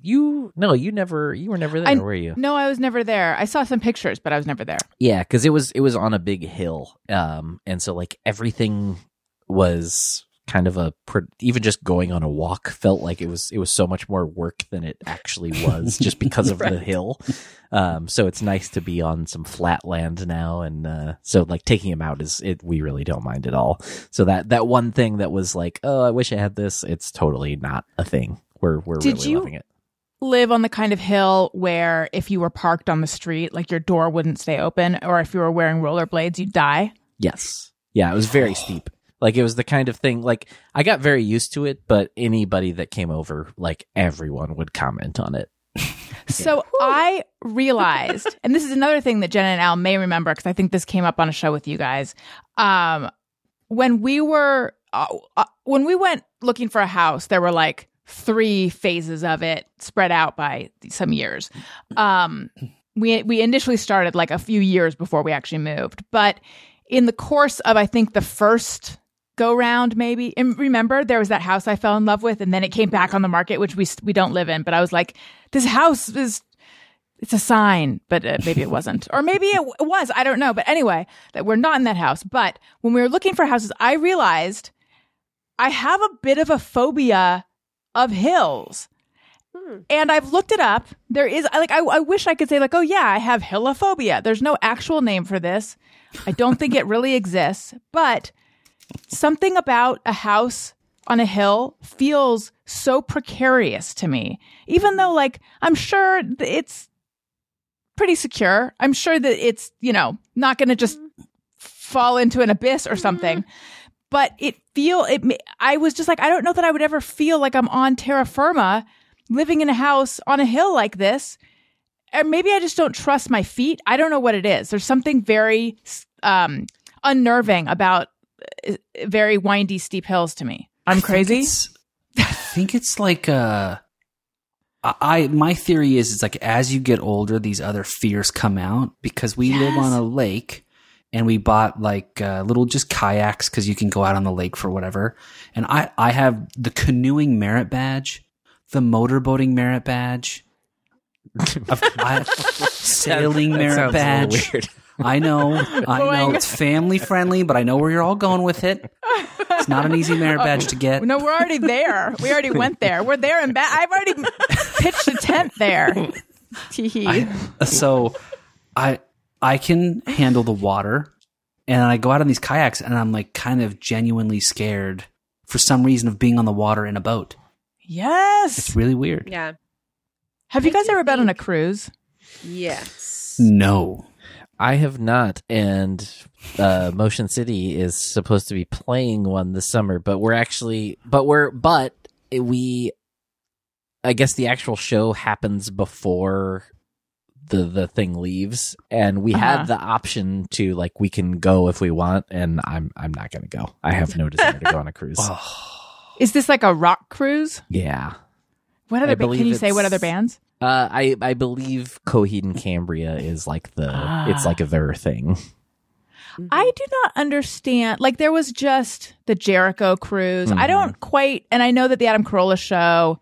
you no, you never you were never there, I- were you? No, I was never there. I saw some pictures, but I was never there. Yeah, because it was it was on a big hill, um, and so like everything was kind of a pr- even just going on a walk felt like it was it was so much more work than it actually was just because of the hill. Um, so it's nice to be on some flat land now, and uh, so like taking him out is it we really don't mind at all. So that that one thing that was like oh I wish I had this, it's totally not a thing. We're we're Did really you- loving it. Live on the kind of hill where if you were parked on the street, like your door wouldn't stay open, or if you were wearing rollerblades, you'd die. Yes. Yeah, it was very steep. Like it was the kind of thing like I got very used to it, but anybody that came over, like everyone would comment on it. So I realized, and this is another thing that Jenna and Al may remember because I think this came up on a show with you guys. Um, when we were uh, uh, when we went looking for a house, there were like three phases of it spread out by some years. Um, we we initially started like a few years before we actually moved, but in the course of I think the first go round maybe and remember there was that house I fell in love with and then it came back on the market which we we don't live in but I was like this house is it's a sign but uh, maybe it wasn't or maybe it w- was I don't know but anyway that we're not in that house but when we were looking for houses I realized I have a bit of a phobia of hills hmm. and I've looked it up. There is I- like I, I wish I could say like, oh yeah, I have hillophobia. There's no actual name for this. I don't think it really exists, but something about a house on a hill feels so precarious to me. Even though like I'm sure it's pretty secure. I'm sure that it's, you know, not going to just mm-hmm. fall into an abyss or mm-hmm. something. But it feel it I was just like I don't know that I would ever feel like I'm on terra firma living in a house on a hill like this. And maybe I just don't trust my feet. I don't know what it is. There's something very um, unnerving about uh, very windy, steep hills to me. I'm I crazy. it's- I think it's like uh I I- my theory is it's like as you get older, these other fears come out because we live on a lake and we bought like uh, little just kayaks because you can go out on the lake for whatever. And I I have the canoeing merit badge, the motorboating merit badge, I've- sailing That merit sounds badge. weird. I know, I know it's family friendly, but I know where you're all going with it. It's not an easy merit badge to get. No, we're already there. We already went there. We're there and back. I've already pitched a tent there. Tee-hee. I, so I I can handle the water and I go out on these kayaks and I'm like kind of genuinely scared for some reason of being on the water in a boat. yes. It's really weird. Yeah. Have you guys you ever been on a cruise? Yes. No. I have not, and uh, Motion City is supposed to be playing one this summer, but we're actually, but we're, but we, I guess the actual show happens before the the thing leaves, and we Uh-huh. had the option to like we can go if we want, and I'm I'm not gonna go. I have no desire to go on a cruise. Is this like a rock cruise? Yeah, What other? Ba- can you say what other bands? uh, I I believe Coheed and Cambria is like the it's Ah. like their thing. I do not understand. Like there was just the Jericho cruise. I Mhm. don't quite, and I know that the Adam Carolla show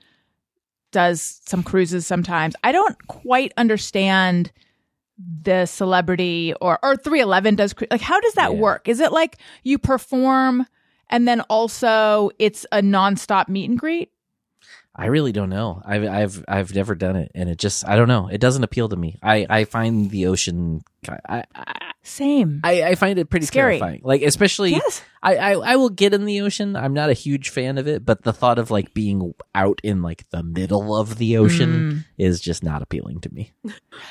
does some cruises sometimes. I don't quite understand the celebrity or or 311 does like how does that Yeah. work? Is it like you perform and then also it's a nonstop meet and greet? I really don't know. I've I've I've never done it, and it just I don't know. It doesn't appeal to me. I I find the ocean. I I, Same. I I find it pretty Scary. terrifying. Like especially. yes. I, I I will get in the ocean. I'm not a huge fan of it, but the thought of like being out in like the middle of the ocean Mm. is just not appealing to me.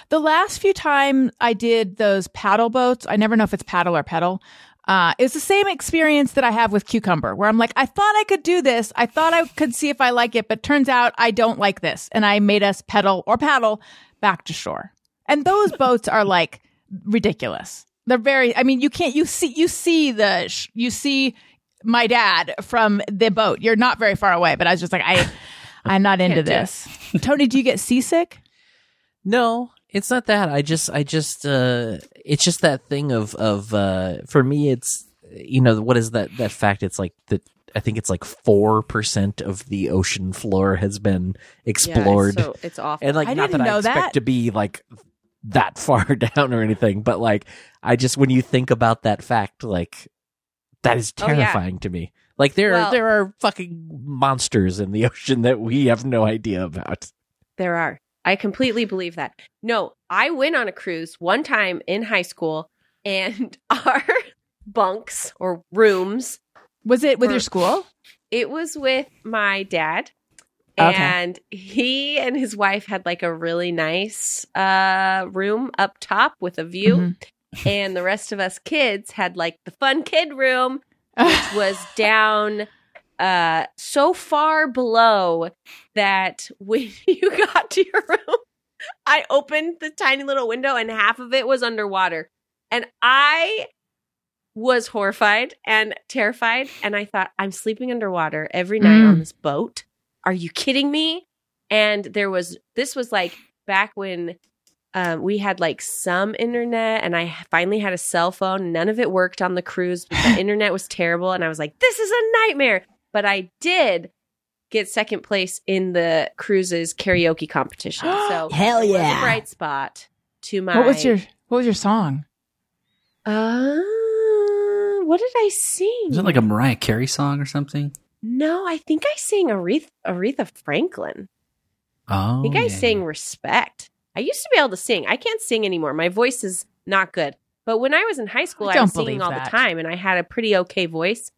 The last few times I did those paddle boats, I never know if it's paddle or pedal. Uh, it's the same experience that I have with cucumber, where I'm like, I thought I could do this. I thought I could see if I like it, but turns out I don't like this. And I made us pedal or paddle back to shore. And those boats are like ridiculous. They're very, I mean, you can't, you see, you see the, sh- you see my dad from the boat. You're not very far away, but I was just like, I, I'm not into Can't do it. this. Tony, do you get seasick? No, it's not that. I just I just uh it's just that thing of of uh for me it's you know what is that that fact it's like that I think it's like 4% of the ocean floor has been explored. Yeah, it's, so, it's awful. and like I not didn't that I expect that. to be like that far down or anything, but like I just when you think about that fact, like that is Oh, yeah. terrifying to me. Like there Well- are there are fucking monsters in the ocean that we have no idea about. There are. I completely believe that. No, I went on a cruise one time in high school, and our bunks or rooms, Was it with Or- your school? it was with my dad. Okay. And he and his wife had like a really nice uh, room up top with a view. Mhm. and the rest of us kids had like the fun kid room, which was down uh so far below that when you got to your room, I opened the tiny little window and half of it was underwater. And I was horrified and terrified. And I thought, I'm sleeping underwater every night Mm. on this boat. Are you kidding me? And there was, this was like back when um, we had like some internet and I finally had a cell phone. None of it worked on the cruise, the internet was terrible. And I was like, this is a nightmare. But I did get second place in the cruise's karaoke competition. So Hell it was yeah. a bright spot to my. What was your What was your song? Uh, what did I sing? Is it like a Mariah Carey song or something? No, I think I sang Aretha, Aretha Franklin. Oh, I think I yeah, sang Respect. I used to be able to sing. I can't sing anymore. My voice is not good. But when I was in high school, I I, was singing all that. the time and I had a pretty okay voice.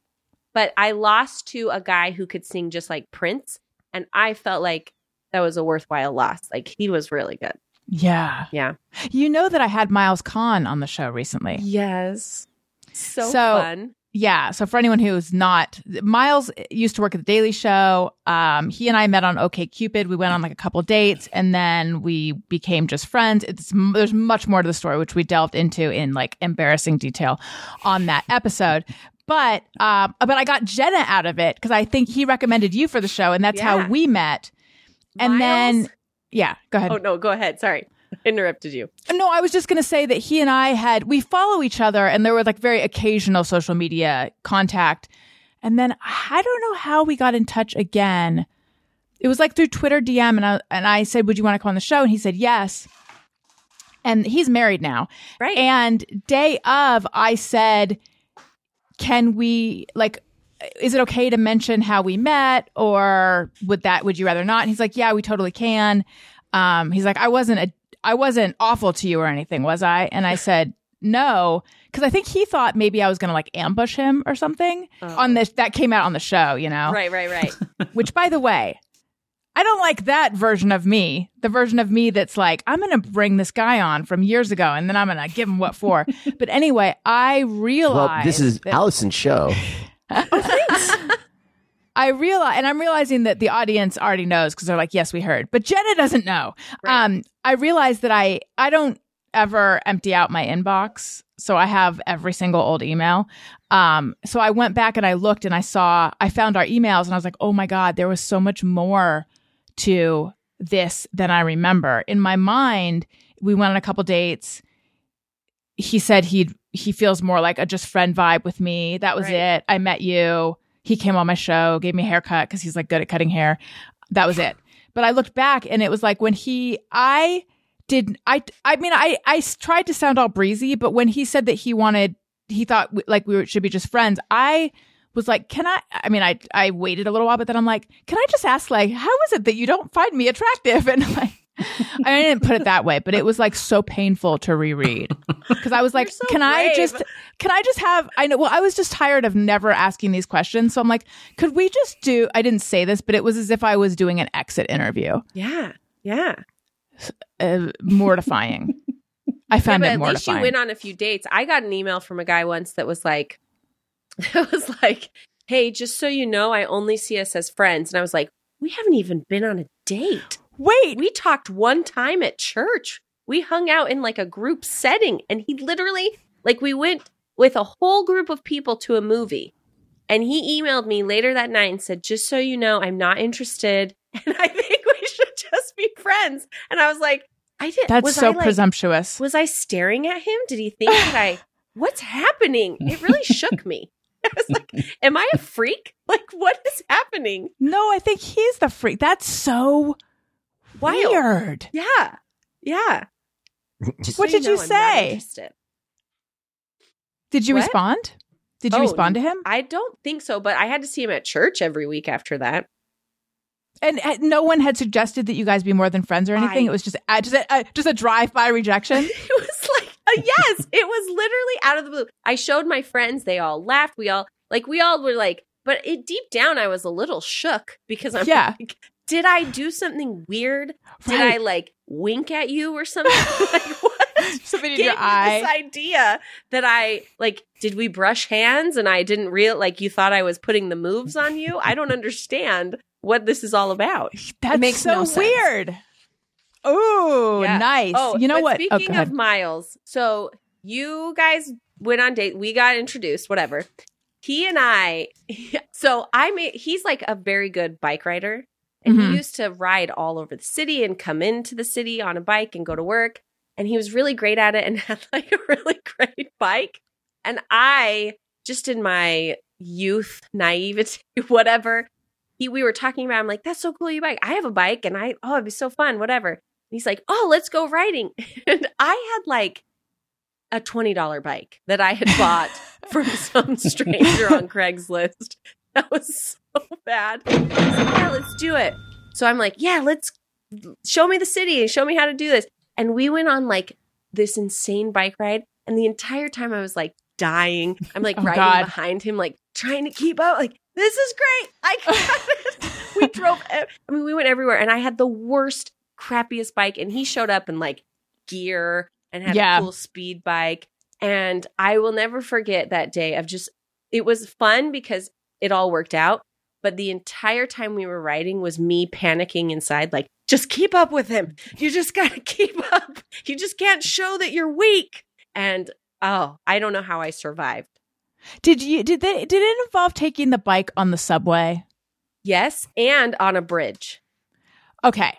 But I lost to a guy who could sing just like Prince. And I felt like that was a worthwhile loss. Like he was really good. Yeah. Yeah. You know that I had Miles Kahn on the show recently. Yes. So, So- fun. Yeah. So for anyone who's not, Miles used to work at the Daily Show. Um, he and I met on OK Cupid. We went on like a couple dates, and then we became just friends. It's there's much more to the story, which we delved into in like embarrassing detail on that episode. But um, but I got Jenna out of it because I think he recommended you for the show, and that's Yeah. how we met. And then yeah, go ahead. Oh, no, go ahead. Sorry. Interrupted you. No, I was just going to say that he and I had, we follow each other and there were like very occasional social media contact. And then I don't know how we got in touch again. It was like through Twitter DM and I, and I said, would you want to come on the show? And he said, yes. And he's married now. Right. And day of, I said, can we like, is it okay to mention how we met or would that, would you rather not? And he's like, yeah, we totally can. Um, he's like, I wasn't a, I wasn't awful to you or anything, was I? And I said, no, because I think he thought maybe I was going to like ambush him or something on this. That came out on the show, you know? Right, right, right. Which, by the way, I don't like that version of me. The version of me that's like, I'm going to bring this guy on from years ago and then I'm going to give him what for. but anyway, I realized. Well, this is that- Allison's show. I realize, and I'm realizing that the audience already knows because they're like, "Yes, we heard," but Jenna doesn't know. Right. Um, I realize that I I don't ever empty out my inbox, so I have every single old email. Um, so I went back and I looked and I saw I found our emails and I was like, "Oh my god, there was so much more to this than I remember." In my mind, we went on a couple dates. He said he'd he feels more like a just friend vibe with me. That was Right. it. I met you. He came on my show, gave me a haircut because he's like good at cutting hair. That was it. But I looked back and it was like when he, I did, I, I mean, I I tried to sound all breezy, but when he said that he wanted, he thought like we should be just friends, I was like, can I, I mean, I, I waited a little while, but then I'm like, can I just ask, like, how is it that you don't find me attractive? And like, I didn't put it that way, but it was like so painful to reread because I was like, so can I just, can I just have, I know, well, I was just tired of never asking these questions. So I'm like, could we just do, I didn't say this, but it was as if I was doing an exit interview. Yeah. Yeah. Uh, mortifying. I found yeah, it but at least you went on a few dates. I got an email from a guy once that was like, it was like, hey, just so you know, I only see us as friends. And I was like, we haven't even been on a date. Wait, We talked one time at church. We hung out in like a group setting and he literally, like, we went with a whole group of people to a movie. And he emailed me later that night and said, just so you know, I'm not interested. And I think we should just be friends. And I was like, I did. that's was so I, like, presumptuous. was I staring at him? Did he think that I what's happening? It really shook me. I was like, Am I a freak? Like what is happening? no, I think he's the freak. That's so Wild. weird. Yeah. Yeah. Just What so did you know, I'm say? Did you What? respond? Did you Oh, respond to him? I don't think so, but I had to see him at church every week after that. And uh, no one had suggested that you guys be more than friends or anything. I- it was just uh, just a, uh, just a drive-by rejection. It was like, Uh, yes, it was literally out of the blue. I showed my friends, they all laughed. We all, like, we all were like, but it deep down, I was a little shook because I'm Yeah. like, did I do something weird? Did Right. I like wink at you or something? like, what? Something in your me eye. this idea that I like. Did we brush hands and I didn't real like you thought I was putting the moves on you? I don't understand what this is all about. That makes so no sense. weird. Ooh, Yeah. nice. Oh, you know what? Oh, Speaking go of. Miles, so you guys went on date. We got introduced. Whatever. He and I. So I made. He's like a very good bike rider, and Mhm. he used to ride all over the city and come into the city on a bike and go to work. And he was really great at it and had like a really great bike. And I just in my youth naivety, whatever. He, we were talking about. I'm like, that's so cool. You bike. I have a bike, and I oh, it'd be so fun. Whatever. He's like, oh, let's go riding. And I had like a twenty dollar bike that I had bought from some stranger on Craigslist. That was so bad. Like, yeah, let's do it. So I'm like, yeah, let's show me the city and show me how to do this. And we went on like this insane bike ride. And the entire time I was like dying. I'm like Oh, riding God. behind him, like trying to keep up. Like, this is great. I got it. we drove, I mean, we went everywhere. And I had the worst, crappiest bike. And he showed up in like gear and had Yeah. a cool speed bike. And I will never forget that day of just, it was fun because it all worked out. But the entire time we were riding was me panicking inside, like, just keep up with him. You just got to keep up. You just can't show that you're weak. And oh, I don't know how I survived. Did you did they did it involve taking the bike on the subway? Yes. And on a bridge. Okay.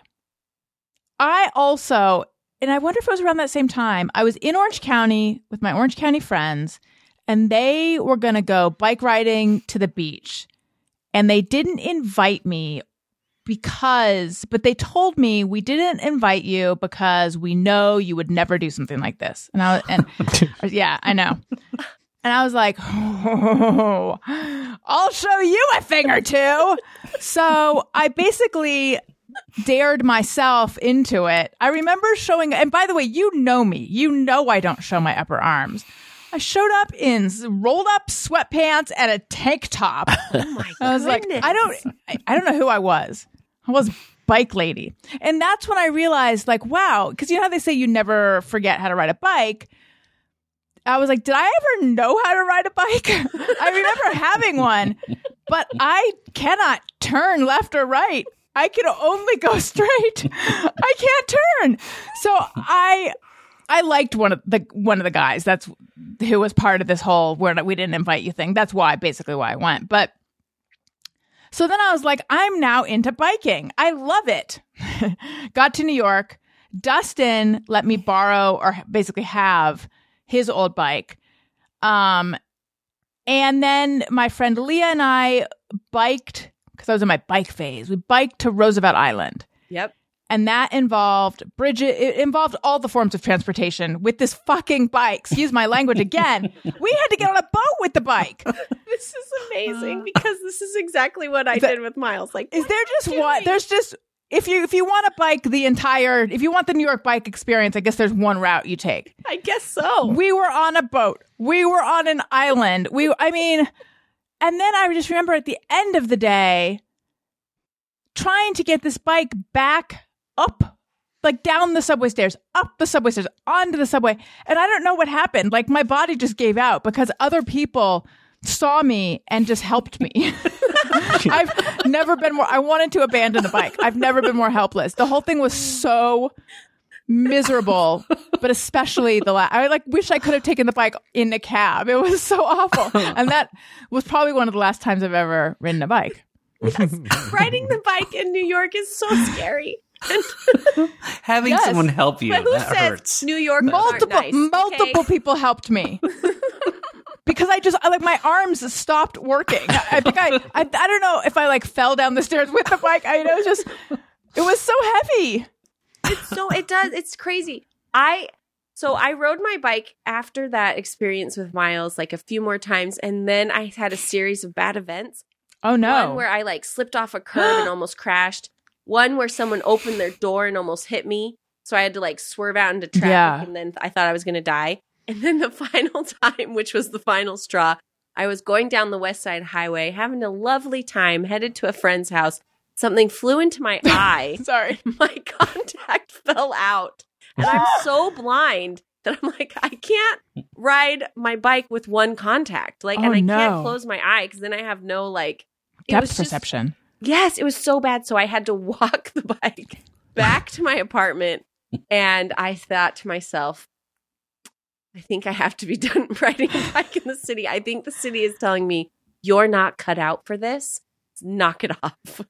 I also, and I wonder if it was around that same time, I was in Orange County with my Orange County friends, and they were going to go bike riding to the beach. And they didn't invite me because, but they told me we didn't invite you because we know you would never do something like this. And I, and yeah, I know. And I was like, oh, I'll show you a thing or two. So I basically dared myself into it. I remember showing, and by the way, you know me. You know I don't show my upper arms. I showed up in rolled up sweatpants and a tank top. Oh my I was like, I don't, I, I don't know who I was. I was bike lady, and that's when I realized, like, wow, because you know how they say you never forget how to ride a bike. I was like, did I ever know how to ride a bike? I remember having one, but I cannot turn left or right. I can only go straight. I can't turn. So I I liked one of the one of the guys. That's who was part of this whole where we didn't invite you thing. That's why basically why I went. But so then I was like, I'm now into biking. I love it. Got to New York. Dustin let me borrow or basically have his old bike. Um, and then my friend Leah and I biked because I was in my bike phase. We biked to Roosevelt Island Yep. and that involved Bridget. It involved all the forms of transportation with this fucking bike. Excuse my language again. we had to get on a boat with the bike. This is amazing because this is exactly what I Uh, The- did with Miles. Like, Is there just one? There's just if you if you want to bike the entire if you want the New York bike experience, I guess there's one route you take. I guess so. We were on a boat. We were on an island. We I mean, and then I just remember at the end of the day trying to get this bike back up like down the subway stairs, up the subway stairs, onto the subway. And I don't know what happened. Like my body just gave out because other people saw me and just helped me. I've never been more I wanted to abandon the bike. I've never been more helpless. The whole thing was so miserable, but especially the last. I like wish I could have taken the bike in a cab. It was so awful, and that was probably one of the last times I've ever ridden a bike. Riding the bike in New York is so scary. Having Yes. someone help you But who that says hurts. New York multiple nice, multiple okay? people helped me. Because I just I, like my arms stopped working. I, I think I, I I don't know if I like fell down the stairs with the bike. I know it was just it was so heavy. So it does it's crazy i so i rode my bike after that experience with miles like a few more times and then i had a series of bad events Oh no! one where i like slipped off a curb and almost crashed one where someone opened their door and almost hit me so i had to like swerve out into traffic Yeah. and then i thought i was going to die and then the final time which was the final straw i was going down the west side highway having a lovely time headed to a friend's house something flew into my eye Sorry. my contact fell out and i'm so blind that I'm like, I can't ride my bike with one contact. Like, Oh, and I no. can't close my eye because then I have no like Depth was just- perception. Yes, it was so bad. So I had to walk the bike back to my apartment. And I thought to myself, I think I have to be done riding a bike in the city. I think the city is telling me, you're not cut out for this. Knock it off.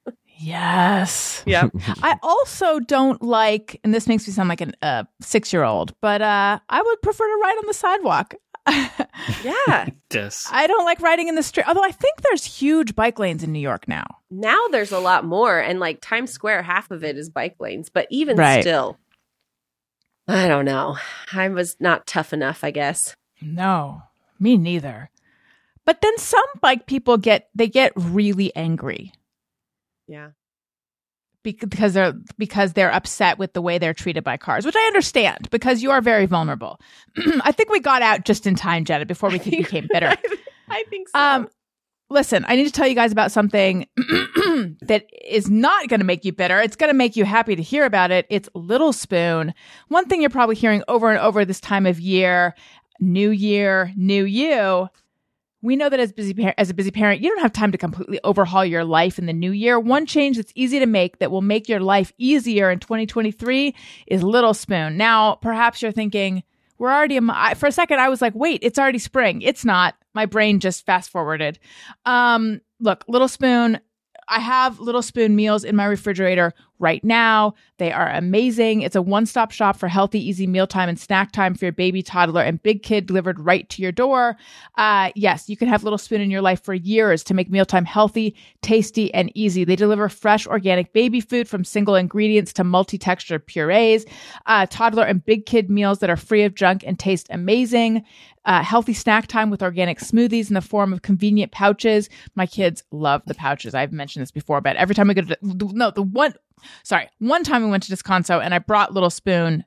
Yes. Yeah. I also don't like, and this makes me sound like a uh, six year old, but uh, I would prefer to ride on the sidewalk. yeah. Yes. I don't like riding in the street. Although I think there's huge bike lanes in New York now. Now there's a lot more. And like Times Square, half of it is bike lanes. But even Right. still, I don't know. I was not tough enough, I guess. No, me neither. But then some bike people get they get really angry Yeah. because they're because they're upset with the way they're treated by cars, which I understand because you are very vulnerable. I think we got out just in time, Jenna, before we became bitter. I think so. Um, listen, I need to tell you guys about something that is not going to make you bitter. It's going to make you happy to hear about it. It's Little Spoon. One thing you're probably hearing over and over this time of year, new year, new you. We know that as busy par- as a busy parent, you don't have time to completely overhaul your life in the new year. One change that's easy to make that will make your life easier in 2023 is Little Spoon. Now, perhaps you're thinking, we're already for a second i was like wait it's already spring it's not my brain just fast forwarded um look little spoon i have little spoon meals in my refrigerator right now. They are amazing. It's a one-stop shop for healthy easy mealtime and snack time for your baby toddler and big kid delivered right to your door. Uh yes you can have little spoon in your life for years to make mealtime healthy tasty and easy. They deliver fresh organic baby food from single ingredients to multi-texture purees. Uh, toddler and big kid meals that are free of junk and taste amazing. Uh, healthy snack time with organic smoothies in the form of convenient pouches. My kids love the pouches. I've mentioned this before, but every time we go to no, the one, sorry, one time we went to Descanso and I brought Little Spoon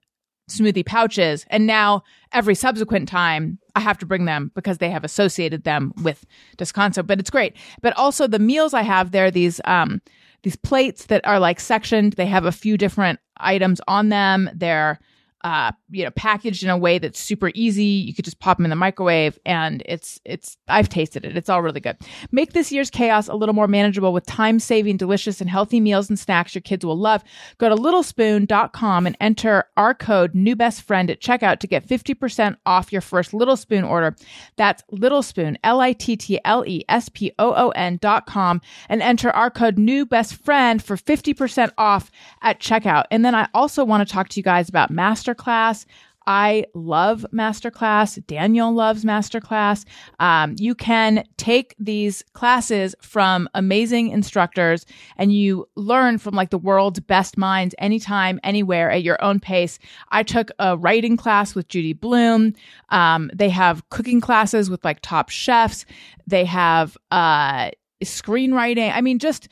smoothie pouches, and now every subsequent time I have to bring them because they have associated them with Descanso. But it's great. But also the meals I have there, these um these plates that are like sectioned. They have a few different items on them. They're uh, you know, packaged in a way that's super easy. You could just pop them in the microwave, and it's it's. I've tasted it. It's all really good. Make this year's chaos a little more manageable with time-saving, delicious, and healthy meals and snacks your kids will love. Go to littlespoon.com and enter our code new best friend at checkout to get 50% off your first Little Spoon order. That's Little Spoon, L I T T L E S P O O N dot com, and enter our code new best friend for 50% off at checkout. And then I also want to talk to you guys about Masterclass. I love Masterclass. Daniel loves Masterclass. Um, you can take these classes from amazing instructors and you learn from like the world's best minds anytime, anywhere at your own pace. I took a writing class with Judy Blume. Um, they have cooking classes with like top chefs. They have uh, screenwriting. I mean, just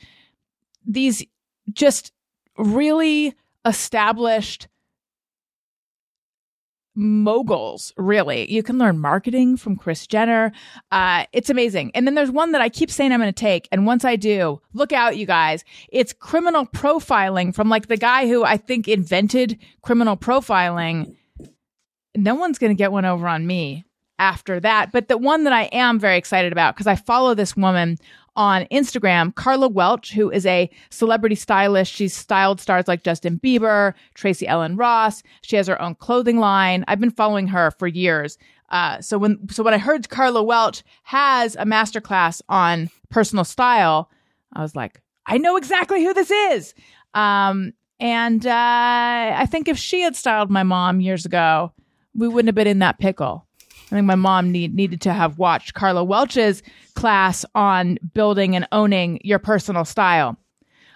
these just really established moguls really. You can learn marketing from Kris Jenner. Uh, it's amazing. And then there's one that i keep saying i'm going to take and once i do look out you guys. It's criminal profiling from like the guy who i think invented criminal profiling. No one's going to get one over on me after that but the one that i am very excited about because i follow this woman on Instagram, Karla Welch, who is a celebrity stylist. She's styled stars like Justin Bieber, Tracee Ellis Ross. She has her own clothing line. I've been following her for years. Uh, so when so when I heard Karla Welch has a masterclass on personal style, I was like, I know exactly who this is. Um, and uh, I think if she had styled my mom years ago, we wouldn't have been in that pickle. I think my mom need, needed to have watched Karla Welch's class on building and owning your personal style.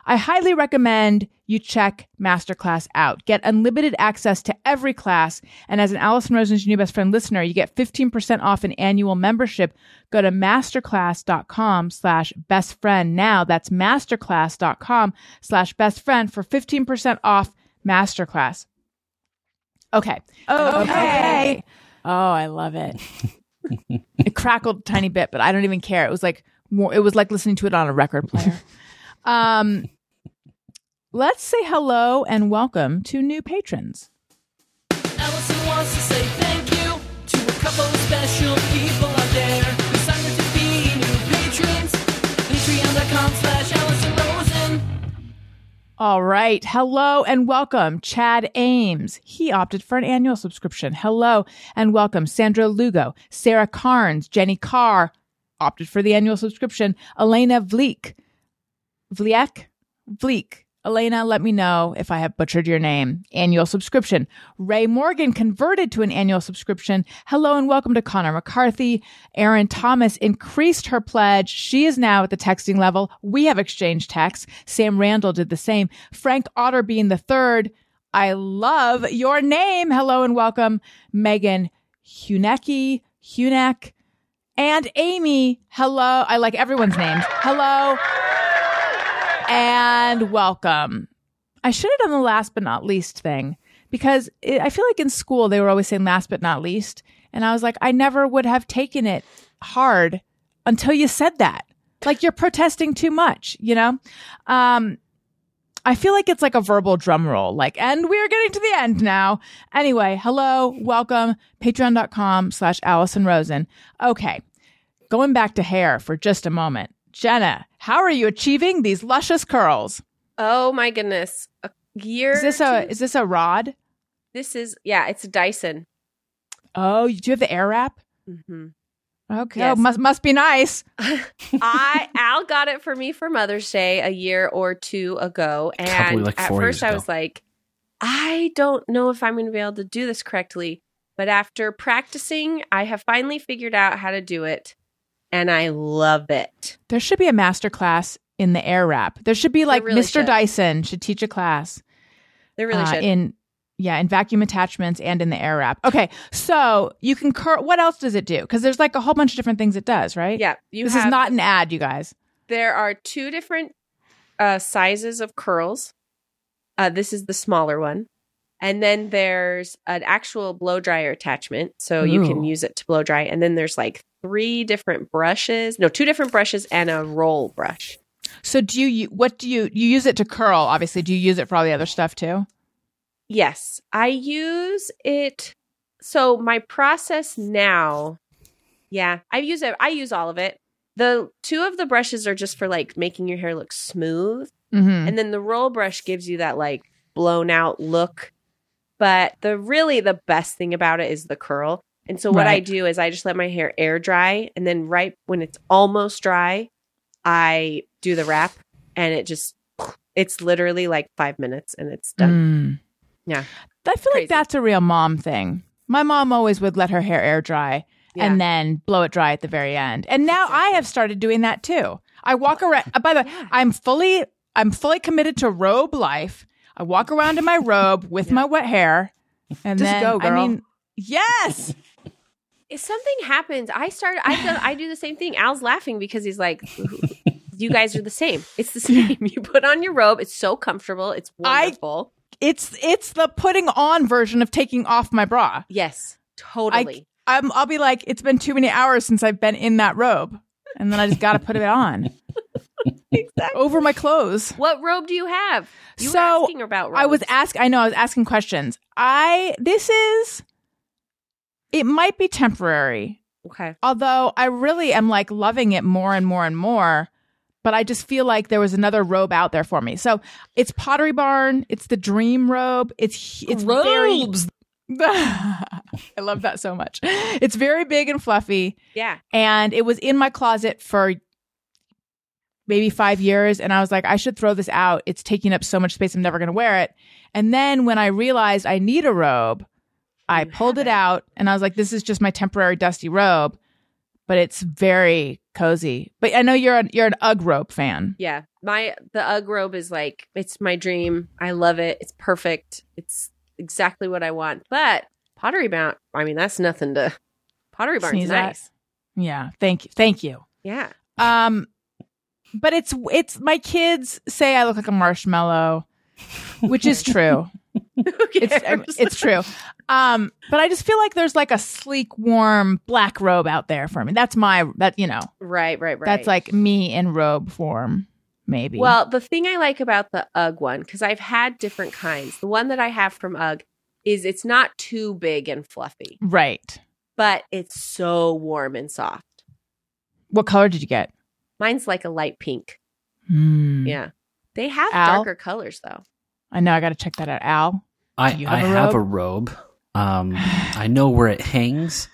I highly recommend you check Masterclass out. Get unlimited access to every class. And as an Allison Rosen's New Best Friend listener, you get 15% off an annual membership. Go to masterclass.com slash best friend now. That's masterclass.com slash best friend for 15% off Masterclass. Okay. Okay. Oh, I love it. it crackled a tiny bit, but I don't even care. It was like more, it was like listening to it on a record player. um, let's say hello and welcome to new patrons. Allison wants to say thank couple of special people out there who signed up to be new patrons. Patreon.com slash Allison Rosen. All right. Hello and welcome, Chad Ames. He opted for an annual subscription. Hello and welcome, Sandra Lugo, Sarah Carnes, Jenny Carr opted for the annual subscription. Elena Vleek, Vliek, Vleek. Elena, let me know if I have butchered your name. Annual subscription. Ray Morgan converted to an annual subscription. Hello and welcome to Connor McCarthy. Erin Thomas increased her pledge. She is now at the texting level. We have exchanged texts. Sam Randall did the same. Frank Otter being the third. I love your name. Hello and welcome. Megan Hunecki, Hunek, and Amy. Hello. I like everyone's names. Hello and welcome. I should have done the last but not least thing because it, I feel like in school they were always saying last but not least. And I was like, I never would have taken it hard until you said that. Like you're protesting too much, you know? Um, I feel like it's like a verbal drum roll, like, and we're getting to the end now. Anyway, hello, welcome, patreon.com slash Alison Rosen. Okay. Going back to hair for just a moment. Jenna, how are you achieving these luscious curls? Oh my goodness. A year. Is this a two- is this a rod? This is yeah. It's a Dyson. Oh, do you have the air wrap? hmm Okay, Yes. oh, must must be nice. I Al got it for me for Mother's Day a year or two ago, and Probably like at first years I was like, I don't know if I'm going to be able to do this correctly. But after practicing, I have finally figured out how to do it, and I love it. There should be a master class in the air wrap. There should be like really Mr. should. Dyson should teach a class They really uh, should. in yeah in vacuum attachments and in the air wrap. Okay, so you can curl. What else does it do? Because there's like a whole bunch of different things it does, right? yeah, this have, is not an ad, you guys. There are two different uh, sizes of curls. Uh, this is the smaller one. And then there's an actual blow dryer attachment. So you can use it to blow dry. And then there's like three different brushes. No, two different brushes and a roll brush. So do you what do you you use it to curl? Obviously, do you use it for all the other stuff too? Yes, I use it. So my process now, yeah, I use it. I use all of it. The two of the brushes are just for like making your hair look smooth. Mm-hmm. and then the roll brush gives you that like blown out look but the really the best thing about it is the curl and so what i do is i just let my hair air dry and then right when it's almost dry i do the wrap and it just it's literally like five minutes and it's done Mm. Yeah. I feel Crazy. like that's a real mom thing. My mom always would let her hair air dry Yeah. and then blow it dry at the very end. And now I have started doing that too. I walk around. uh, By the way, I'm fully, I'm fully committed to robe life. I walk around in my robe with my wet hair, and Just then go, I mean, yes, if something happens i start i do, I do the same thing al's laughing because he's like you guys are the same it's the same you put on your robe it's so comfortable it's I- wonderful it's it's the putting on version of taking off my bra. yes totally I'm, I'll be like, it's been too many hours since I've been in that robe, and then I just got to put it on exactly over my clothes. What robe do you have? You So, were asking about robes. I was ask. I know I was asking questions. I this is. It might be temporary, okay. although I really am like loving it more and more and more. But I just feel like there was another robe out there for me. So it's Pottery Barn. It's the Dream robe. It's it's very. I love that so much. It's very big and fluffy Yeah. and it was in my closet for maybe five years and i was like i should throw this out it's taking up so much space i'm never going to wear it and then when i realized i need a robe i pulled it out and i was like this is just my temporary dusty robe but it's very cozy but i know you're an you're an ugg robe fan Yeah. My the UGG robe is like it's my dream. I love it. It's perfect. It's exactly what I want. But Pottery Barn, I mean, that's nothing to Pottery Barn's Sneeze at. nice. yeah thank you thank you Yeah. Um, but it's it's my kids say I look like a marshmallow, which is true. It's it's true. Um, but I just feel like there's like a sleek, warm black robe out there for me. That's my that you know right, right, right. that's like me in robe form, maybe. Well, the thing I like about the UGG one, because I've had different kinds. The one that I have from UGG is it's not too big and fluffy. right. but it's so warm and soft. What color did you get? Mine's like a light pink. Hmm. Yeah. They have Al? darker colors though. I know. I got to check that out. Al, I, Do you I have a have a robe? Um, I know where it hangs,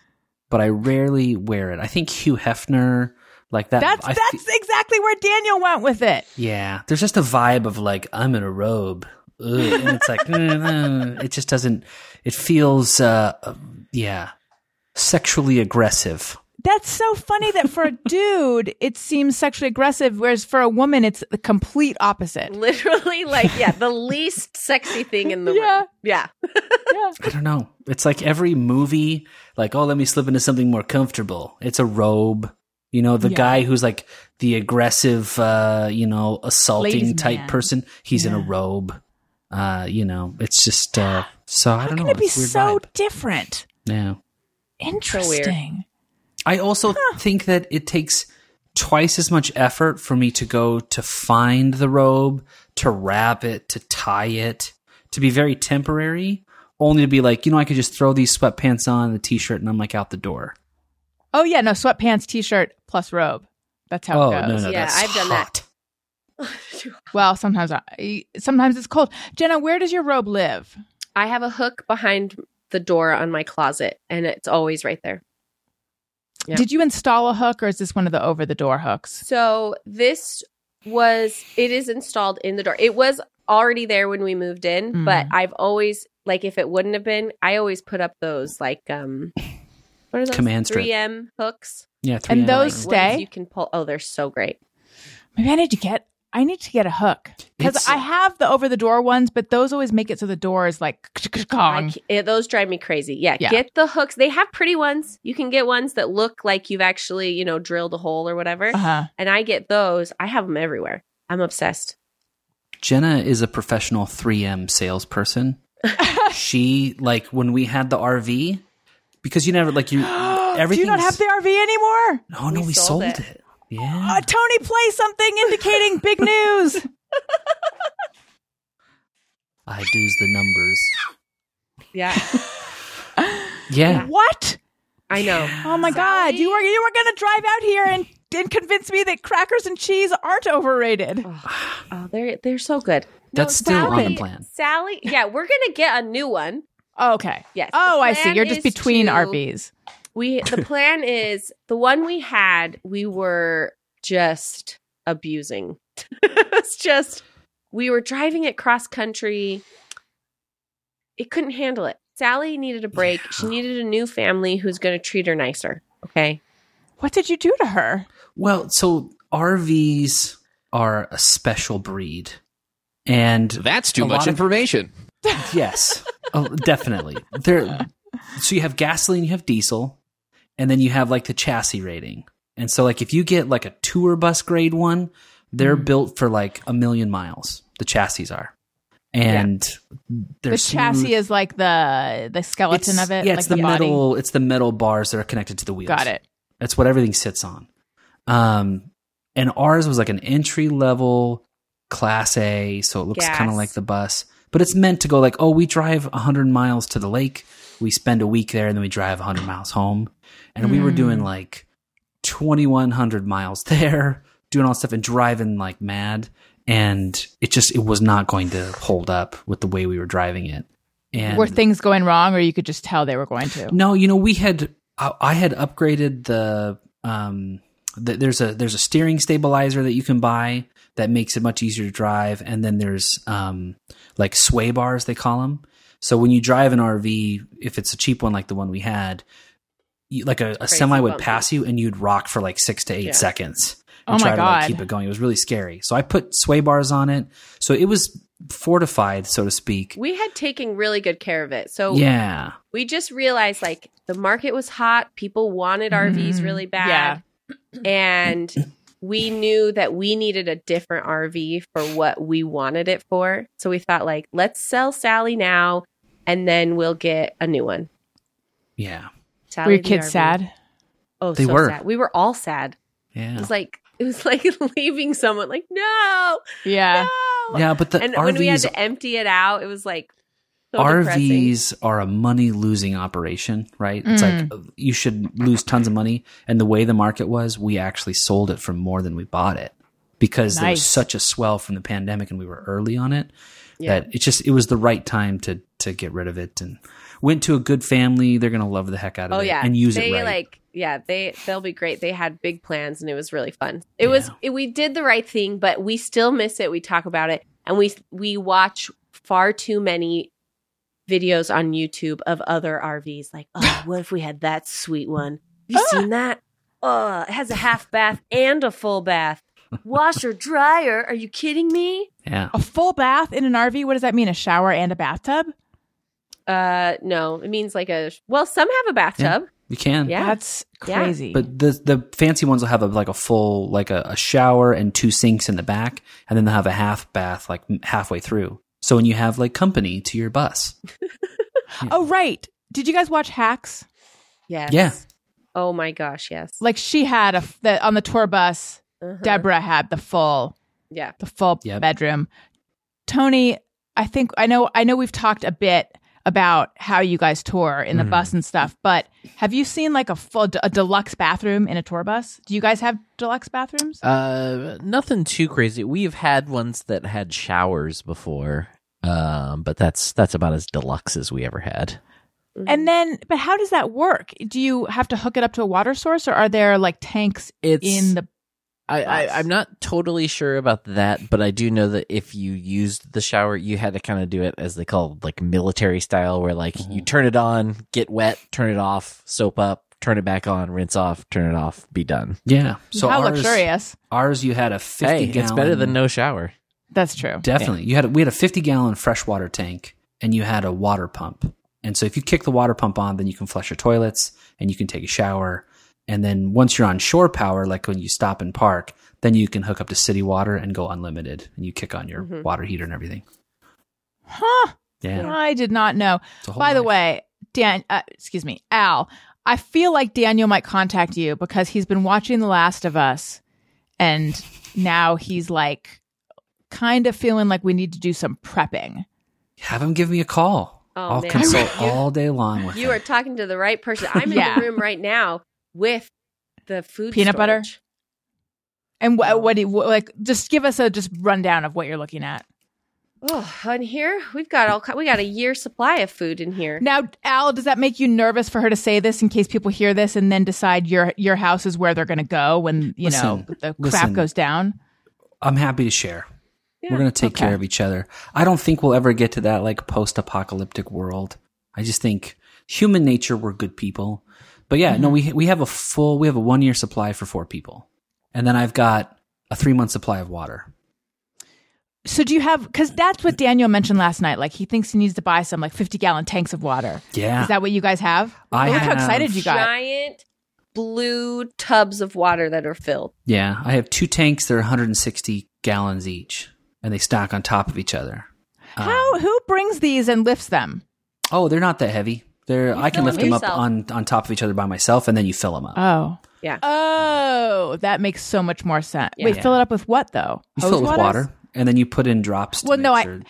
but I rarely wear it. I think Hugh Hefner, like that. that's I that's exactly where Daniel went with it. yeah. There's just a vibe of like I'm in a robe, Ugh, and it's like mm, mm, it just doesn't. It feels, uh, uh, yeah, sexually aggressive. That's so funny that for a dude it seems sexually aggressive, whereas for a woman it's the complete opposite. Literally like yeah, the least sexy thing in the world. Yeah. room. Yeah. I don't know. It's like every movie, like, oh, let me slip into something more comfortable. It's a robe. You know, the Yeah. guy who's like the aggressive, uh, you know, assaulting Ladies' type man. person, he's in a robe. Uh, you know, it's just, uh, so I How don't can know. it be It's so vibe. different? Yeah. Interesting. I also think that it takes twice as much effort for me to go to find the robe, to wrap it, to tie it, to be very temporary, only to be like, you know, I could just throw these sweatpants on, the t shirt, and I'm like out the door. Oh yeah, no sweatpants, t-shirt plus robe. That's how oh, it goes. no, no, Yeah, that's I've done that. Well, sometimes I, sometimes it's cold. Jenna, where does your robe live? I have a hook behind the door on my closet and it's always right there. Yeah. Did you install a hook, or is this one of the over-the-door hooks? So this was it is installed in the door. It was already there when we moved in, Mm. but I've always like if it wouldn't have been, I always put up those like um what are those Command strip. 3M hooks. Yeah, And 3M. those Like, ones stay? you can pull. Oh, they're so great. Maybe I need to get. I need to get a hook because I have the over-the-door ones, but those always make it so the door is like I kong. it- those drive me crazy. Yeah, Yeah. get the hooks. They have pretty ones. You can get ones that look like you've actually, you know, drilled a hole or whatever. Uh-huh. And I get those. I have them everywhere. I'm obsessed. Jenna is a professional 3M salesperson. she like when we had the RV because you never like you everything. Do you not have the RV anymore? No, no, We we, sold sold, it. it. Yeah. Uh, Tony, play something indicating big news. I do's the numbers. Yeah, Yeah. what? I know. Oh my God! You were you were going to drive out here and and convince me that crackers and cheese aren't overrated. Oh, they're they're so good. That's still on the plan. Sally, yeah, we're gonna get a new one. Oh, okay. Yes, Oh, I see. You're just between to- RVs. We the plan is the one we had. We were just abusing. it's just we were driving it cross country. It couldn't handle it. Sally needed a break. She needed a new family who's going to treat her nicer. Okay. What did you do to her? Well, so RVs are a special breed. And That's too much lot of- information. yes, oh, definitely. There so you have gasoline, you have diesel, and then you have like the chassis rating. And so like if you get like a tour bus grade one, they're Mm. built for like a million miles. The chassis are. And they're the chassis smooth. is like the the skeleton It's- of it. Yeah, like it's the, body. metal. It's the metal bars that are connected to the wheels. Got it. That's what everything sits on. Um, and ours was like an entry level class A, so it looks kind of like the bus, but it's meant to go like, oh, we drive 100 miles to the lake, we spend a week there, and then we drive 100 miles home. And we were doing Hmm. like 2,100 miles there, doing all stuff and driving like mad. And it just, it was not going to hold up with the way we were driving it. And Were things going wrong, or you could just tell they were going to? no, you know, we had I, I had upgraded the um the, there's a there's a steering stabilizer that you can buy that makes it much easier to drive and then there's um like sway bars they call them. So when you drive an RV, if it's a cheap one like the one we had, like a, a semi would bumpy. pass you and you'd rock for like 6 to 8 Yeah. seconds. Oh and my try to like, keep it going. It was really scary. So I put sway bars on it. So it was fortified, so to speak. We had taken really good care of it. So Yeah. we just realized like the market was hot. People wanted RVs Mhm. really bad. And we knew that we needed a different RV for what we wanted it for. So we thought like, let's sell Sally now and then we'll get a new one. Yeah. Sally Were your kids RV. sad? Oh, They so were. sad. We were all sad. Yeah. It was like it was like leaving someone like, no, Yeah. no. Yeah, but the and RVs when we had to empty it out, it was like So depressing. RVs are a money losing operation, right? It's like uh, you should lose tons of money. And the way the market was, we actually sold it for more than we bought it because there was such a swell from the pandemic and we were early on it Yeah. that it just it was the right time to to get rid of it and went to a good family. They're gonna love the heck out of Oh it yeah, and use they it right. like yeah they they'll be great. They had big plans and it was really fun. It was it, we did the right thing, but we still miss it. We talk about it and we we watch far too many videos on YouTube of other RVs. Like, oh, what if we had that sweet one? Have you ah. seen that? Oh, it has a half bath and a full bath. Washer dryer. Are you kidding me? yeah. A full bath in an RV? What does that mean? A shower and a bathtub? Uh, no, it means like a well. Some have a bathtub. You can. Yeah, That's Yeah. crazy. But the the fancy ones will have a, like a full like a, a shower and two sinks in the back, and then they'll have a half bath like halfway through. So when you have like company to your bus, oh, right. Did you guys watch Hacks? Yes. Yeah. Oh my gosh. Yes. Like she had a the, on the tour bus. Uh-huh. Deborah had the full Yeah. the full Yep. bedroom. Tony, I think I know I know we've talked a bit about how you guys tour in the bus and stuff, but have you seen like a full a deluxe bathroom in a tour bus? Do you guys have deluxe bathrooms? Uh, nothing too crazy. We've had ones that had showers before, um, but that's that's about as deluxe as we ever had. and then but how does that work? Do you have to hook it up to a water source or are there like tanks It's in the I, I, bus. I'm not totally sure about that, but I do know that if you used the shower, you had to kind of do it as they call like military style, where like you mm-hmm. turn it on, get wet, turn it off, soap up, turn it back on, rinse off, turn it off, be done. yeah. So how ours, luxurious? ours you had a fifty Hey, gallon. it's better than no shower. That's true. Definitely, you had a, we had a fifty gallon freshwater tank, and you had a water pump. And so if you kick the water pump on, then you can flush your toilets and you can take a shower. And then once you're on shore power, like when you stop and park, then you can hook up to city water and go unlimited, and you kick on your water heater and everything. Huh. Yeah. I did not know. It's a whole By the way, Dan, uh, excuse me, Al, I feel like Daniel might contact you because he's been watching The Last of Us and now he's like kind of feeling like we need to do some prepping. have him give me a call. Oh, I'll man. consult all day long with You him. are talking to the right person. I'm in Yeah. the room right now with the food Peanut butter? And what, what do you, what, like, just give us a just rundown of what you're looking at. Oh, on here we've got all we got a year supply of food in here. Now, Al, does that make you nervous for her to say this in case people hear this and then decide your your house is where they're going to go when you know Listen, the crap listen. goes down? I'm happy to share. We're going to take okay. care of each other. I don't think we'll ever get to that like post apocalyptic world. I just think human nature, we're good people. But yeah, no, mm-hmm. we, we have a full, we have a one year supply for four people. And then I've got a three month supply of water. So do you have? Because that's what Daniel mentioned last night. Like he thinks he needs to buy some like 50 gallon tanks of water. Yeah. Is that what you guys have? I Look how excited you got. Giant blue tubs of water that are filled. yeah. I have two tanks. They're 160 gallons each and they stack on top of each other. How? Um, who brings these and lifts them? Oh, they're not that heavy. They're, I can lift them them up on, on top of each other by myself and then you fill them up. Oh. Yeah. Oh, that makes so much more sense. Yeah. Wait, Yeah. fill it up with what though? you Hose fill it with waters? water and then you put in drops. To Well, no, I- sure-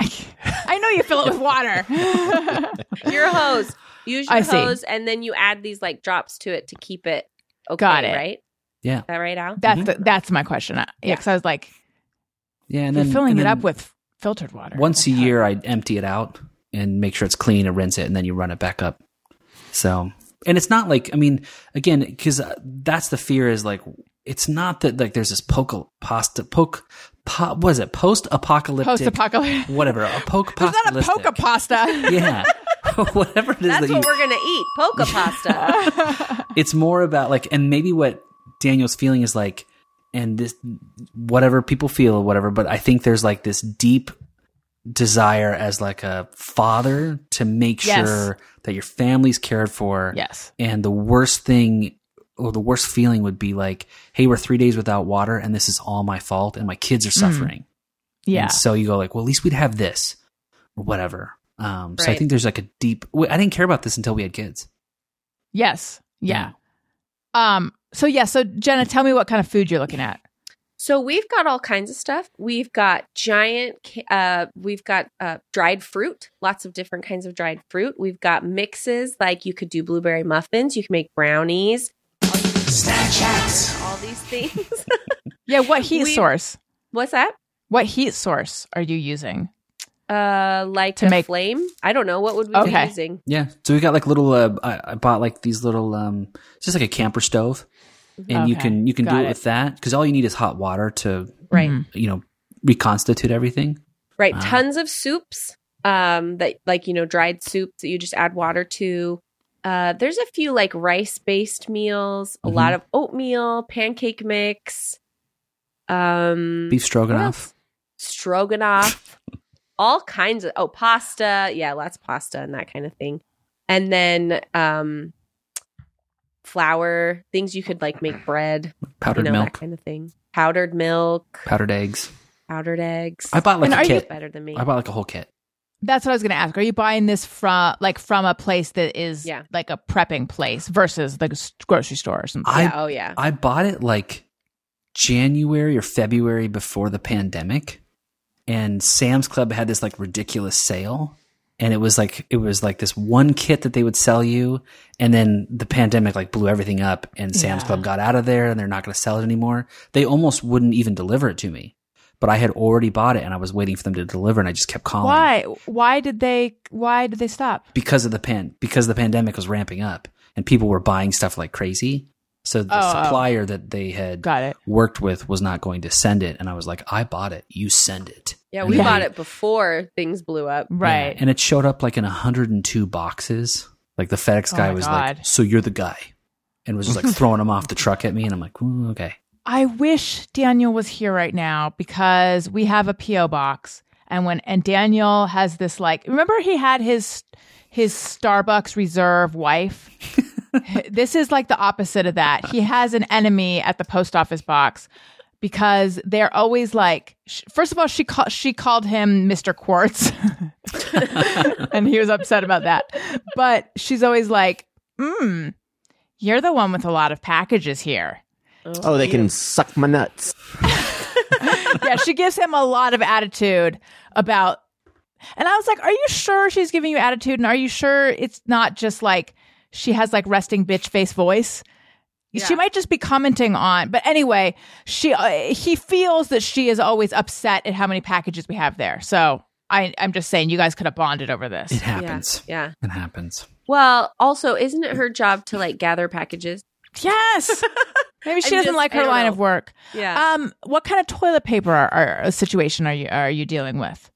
I I know you fill it with water. Your hose. Use your I see. hose and then you add these like drops to it to keep it okay, Got it. right? yeah. Is that right, Al? that's the, that's my question. Uh, Yeah, because I was like, Yeah. And you're then filling and it then- up with filtered water. once a year i empty it out and make sure it's clean and rinse it and then you run it back up so and it's not like i mean again because uh, that's the fear is like it's not that like there's this poke pasta poke po, what is it post apocalyptic Post-apocalyptic. whatever a poke There's not a poke pasta. yeah whatever it is That's that you what we're gonna eat. Polka pasta. it's more about like and maybe what daniel's feeling is like and this whatever people feel whatever but i think there's like this deep desire as like a father to make Yes. sure that your family's cared for yes. and the worst thing or the worst feeling would be like hey we're three days without water and this is all my fault and my kids are suffering Yeah. and so you go like well at least we'd have this or whatever um so i think there's like a deep i didn't care about this until we had kids Yes. Yeah. Um. So yeah. So Jenna, tell me what kind of food you're looking at. So we've got all kinds of stuff. We've got giant, uh, we've got uh, dried fruit, lots of different kinds of dried fruit. We've got mixes like you could do blueberry muffins, you can make brownies, Snapchats. all these things. Yeah, what heat We- source? What's that? What heat source are you using? Uh, like To a make- flame. I don't know what would we Okay. be using. Yeah. So we got like little. Uh, I, I bought like these little. Um, it's just like a camper stove, and you can you can do it it. with that because all you need is hot water to Right. Mhm. you know reconstitute everything. Right. Wow. Tons of soups. Um, that like you know dried soups that you just add water to. Uh, there's a few like rice based meals, a Mhm. lot of oatmeal, pancake mix, um, Beef stroganoff. stroganoff, all kinds of oh pasta, yeah, lots of pasta and that kind of thing, and then um, flour things you could like make bread, powdered you know that milk, kind of thing, powdered milk, powdered eggs. powdered eggs. I bought like And a are you- kit. better than me. I bought like a whole kit. That's what I was going to ask. Are you buying this from like from a place that is Yeah. like a prepping place versus the s- grocery store or something? I yeah, oh yeah. I bought it like January or February before the pandemic, and Sam's Club had this like ridiculous sale, and it was like it was like this one kit that they would sell you, and then the pandemic like blew everything up, and Sam's Yeah. Club got out of there, and they're not going to sell it anymore. They almost wouldn't even deliver it to me, but I had already bought it, and I was waiting for them to deliver, and I just kept calling Why? Why did they? Why did they stop? because of the pan because the pandemic was ramping up, and people were buying stuff like crazy. So the Oh, oh. supplier that they had Got it. worked with was not going to send it and i was like i bought it you send it Yeah, And we they- bought it before things blew up. Right. Yeah, and it showed up like in 102 boxes like the fedex Oh guy my was God. like so you're the guy and was just like throwing them off the truck at me and i'm like okay I wish Daniel was here right now because we have a PO box, and when and Daniel has this like, remember he had his his Starbucks reserve wife. this is like the opposite of that. He has an enemy at the post office box because they're always like. sh- First of all, she called she called him Mister Quartz, and he was upset about that. But she's always like, "Hmm, you're the one with a lot of packages here." Oh, they can suck my nuts. yeah, she gives him a lot of attitude about. And I was like, "Are you sure she's giving you attitude? And are you sure it's not just like she has like resting bitch face voice?" She might just be commenting on, but anyway, she uh, he feels that she is always upset at how many packages we have there. So I, I'm just saying, you guys could have bonded over this. it happens Yeah. it happens Well, also, isn't it her job to like gather packages? Yes, maybe she I'm doesn't just- like her line know. of work. Yeah. Um, what kind of toilet paper are, are, uh, situation are you are you dealing with?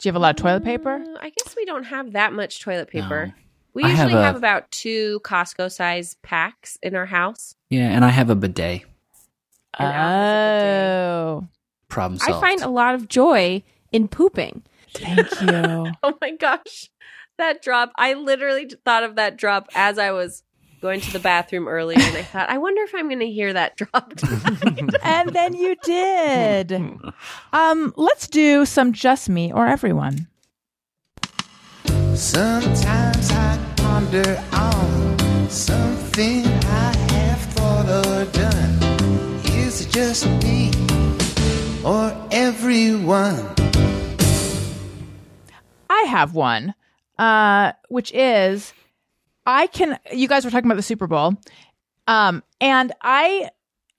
Do you have a lot of toilet paper? Uh, I guess we don't have that much toilet paper. No. We I have usually have, a- about two Costco size packs in our house. yeah and i have a bidet And Al has a Oh, problem I find a lot of joy in pooping. thank you. Oh my gosh. That drop. I literally thought of that drop as I was going to the bathroom earlier and I thought, I wonder if I'm going to hear that drop. and then you did. Um, let's do some just me or everyone. Sometimes I ponder on something I have thought or done. Is it just me or everyone? I have one, uh, which is I can. You guys were talking about the Super Bowl, um, and I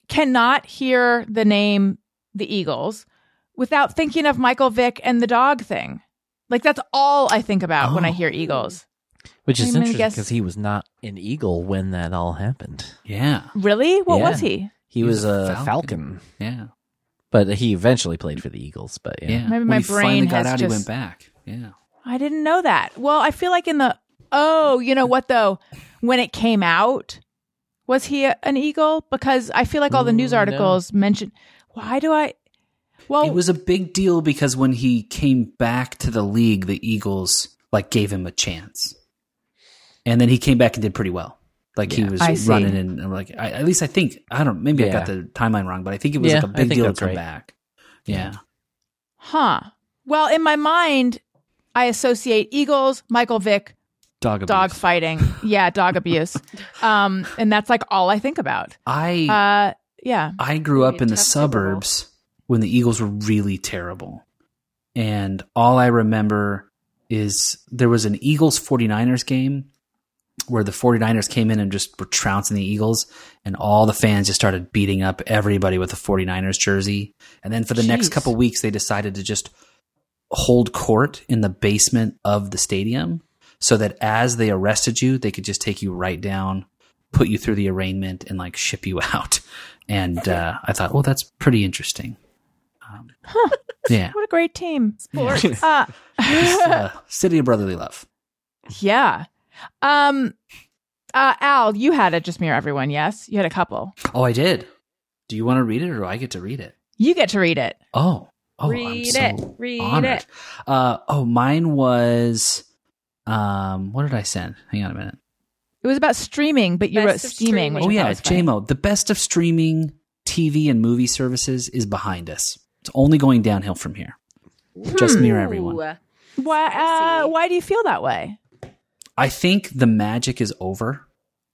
cannot hear the name the Eagles without thinking of Michael Vick and the dog thing. Like that's all I think about when I hear Eagles. Which is I'm gonna interesting guess- because he was not an eagle when that all happened. yeah Really? What Yeah. was he? He, was was, a a Falcon. falcon. yeah but he eventually played for the Eagles. But yeah, yeah Maybe when my he finally brain got has out just- he went back yeah I didn't know that. Well, I feel like in the oh, you know what though, when it came out, was he a, an eagle? Because I feel like all the news Mm, no. articles mention. Why do I? Well, it was a big deal because when he came back to the league, the Eagles like gave him a chance, and then he came back and did pretty well. Like he was I see. running and and, like I, at least I think I don't maybe I got the timeline wrong, but I think it was Yeah, like a I big deal to come right. back. Yeah, huh? Well, in my mind, I associate eagles, Michael Vick, dog abuse. dog fighting, yeah, dog abuse, um, and that's like all I think about. I Uh, Yeah. I grew up in the tough Super suburbs when the Eagles were really terrible. And all I remember is there was an Eagles 49ers game where the 49ers came in and just were trouncing the Eagles, and all the fans just started beating up everybody with the 49ers jersey. And then for the next Jeez. couple weeks, they decided to just hold court in the basement of the stadium so that as they arrested you, they could just take you right down, put you through the arraignment, and like ship you out. And uh, I thought, well, that's pretty interesting. Um, Yeah. What a great team. Sports. Uh, uh, city of brotherly love. yeah. Um, uh, Al, you had a just me or everyone. Yes, you had a couple. Oh, I did. Do you want to read it, or do I get to read it? You get to read it. Oh, oh, I'm Read so it. Read honored. it. Uh, oh, mine was. Um, what did I send? Hang on a minute. It was about streaming, but you Best wrote steaming. streaming. Oh yeah, was funny. JMO. The best of streaming TV and movie services is behind us. It's only going downhill from here. Just me or everyone. Why? Uh, why do you feel that way? I think the magic is over.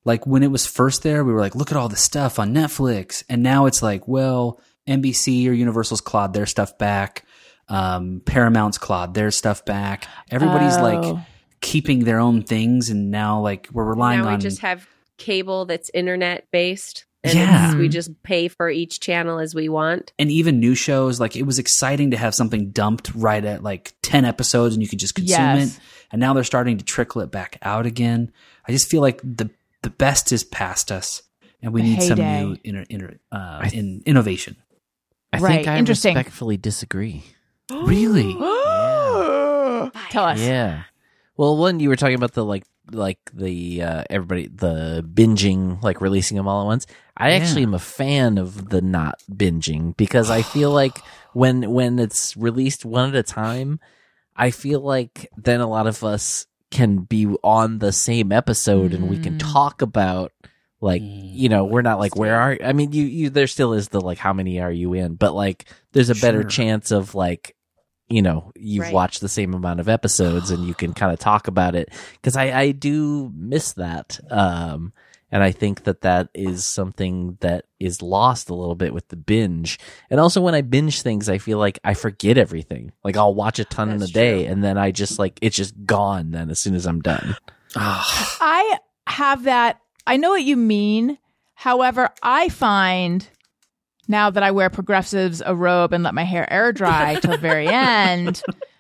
Like when it was first there, we were like, look at all the stuff on Netflix. And now it's like, well, NBC or Universal's clawed their stuff back. Um, Paramount's clawed their stuff back. Everybody's Oh. like keeping their own things. And now like we're relying now we on. just have cable that's internet based. And Yeah. we just pay for each channel as we want. and even new shows, like it was exciting to have something dumped right at like 10 episodes and you could just consume Yes. it. And now they're starting to trickle it back out again. I just feel like the, the best is past us and we The need some new inter, inter, uh, I- in, innovation. I Right, think I interesting. respectfully disagree. Really? Tell us. Yeah. Well, one you were talking about the like like the uh, everybody the binging like releasing them all at once. I Yeah. actually am a fan of the not binging because I feel like when when it's released one at a time, I feel like then a lot of us can be on the same episode and we can Mm. talk about like Mm. you know we're not like where are I mean you you there still is the like how many are you in but like there's a better Sure. chance of like you know you've Right. watched the same amount of episodes and you can kind of talk about it because I I do miss that um and I think that that is something that is lost a little bit with the binge and also when I binge things I feel like I forget everything like I'll watch a ton in a day true. and then I just like it's just gone then as soon as I'm done Ah, I have that. I know what you mean. However, I find now that I wear progressives a robe and let my hair air dry till the very end,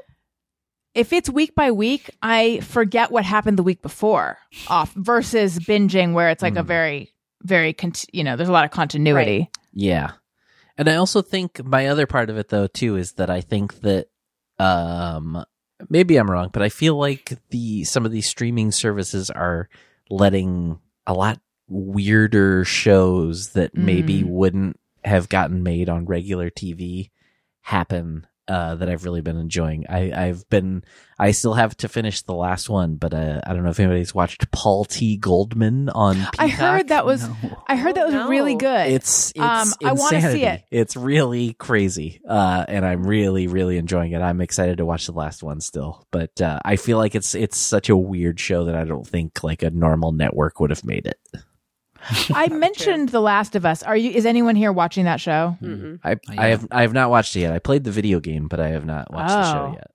if it's week by week, I forget what happened the week before off versus binging where it's like a Mm. very, very, cont- you know, there's a lot of continuity. Yeah. And I also think my other part of it though too is that I think that um maybe I'm wrong, but I feel like the some of these streaming services are letting a lot weirder shows that maybe Mm. wouldn't have gotten made on regular TV happen uh that I've really been enjoying. I I've been I still have to finish the last one, but uh, I don't know if anybody's watched Paul T Goldman on Peacock. I heard that was, no. I heard that was Oh, really good. It's it's Um, I wanna see it. It's really crazy, uh, and I'm really really enjoying it. I'm excited to watch the last one still, but uh, I feel like it's it's such a weird show that I don't think like a normal network would have made it. I mentioned The Last of Us. Are you? Is anyone here watching that show? Mm-mm. I Oh, I have I have not watched it yet. I played the video game, but I have not watched the show Oh. yet.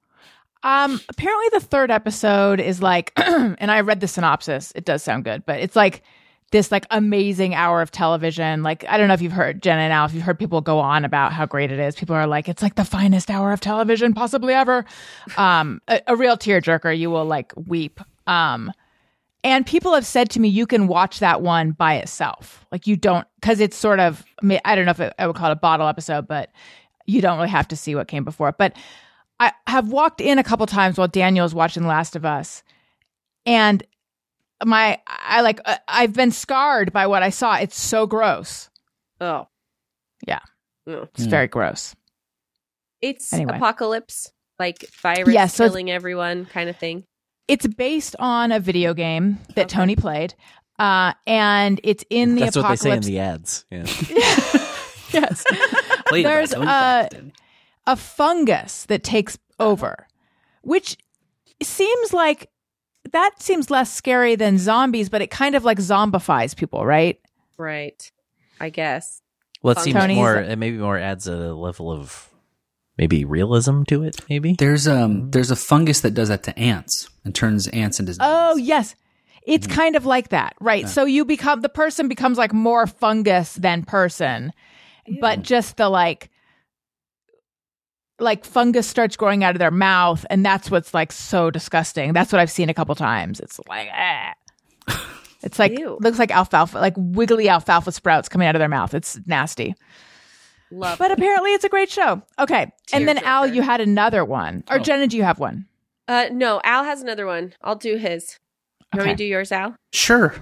Um, apparently the third episode is like, and I read the synopsis. It does sound good, but it's like this like amazing hour of television. Like I don't know if you've heard Jenna and Al, if you've heard people go on about how great it is. People are like, it's like the finest hour of television possibly ever. Um, a, a real tearjerker. You will like weep. Um, and people have said to me, you can watch that one by itself. Like you don't, because it's sort of, I, mean, I don't know if it, I would call it a bottle episode, but you don't really have to see what came before. But I have walked in a couple times while Daniel's watching The Last of Us, and my I like uh, I've been scarred by what I saw. It's so gross. Oh. Yeah. Oh. It's very gross. It's Anyway. apocalypse, like virus Yes, so killing everyone kind of thing. It's based on a video game that Okay. Tony played, uh, and it's in the apocalypse. That's what they say in the ads. Yeah. yes, Played there's Tony uh, a fungus that takes over, which seems like that seems less scary than zombies, but it kind of like zombifies people, right? Right. I guess. Well, it seems Tony's- more. It maybe more adds a level of maybe realism to it. Maybe. There's um there's a fungus that does that to ants and turns ants into Oh, yes. It's kind of like that. Right. So you become the person becomes like more fungus than person. But just the like like fungus starts growing out of their mouth and that's what's like so disgusting. That's what I've seen a couple times. It's like ah. It's like Ew. looks like alfalfa, like wiggly alfalfa sprouts coming out of their mouth. It's nasty. Love But apparently it's a great show. Okay. And then Al, you had another one. Or Jenna, do you have one? Uh, no, Al has another one. I'll do his. You want me Okay. to do yours, Al? Sure.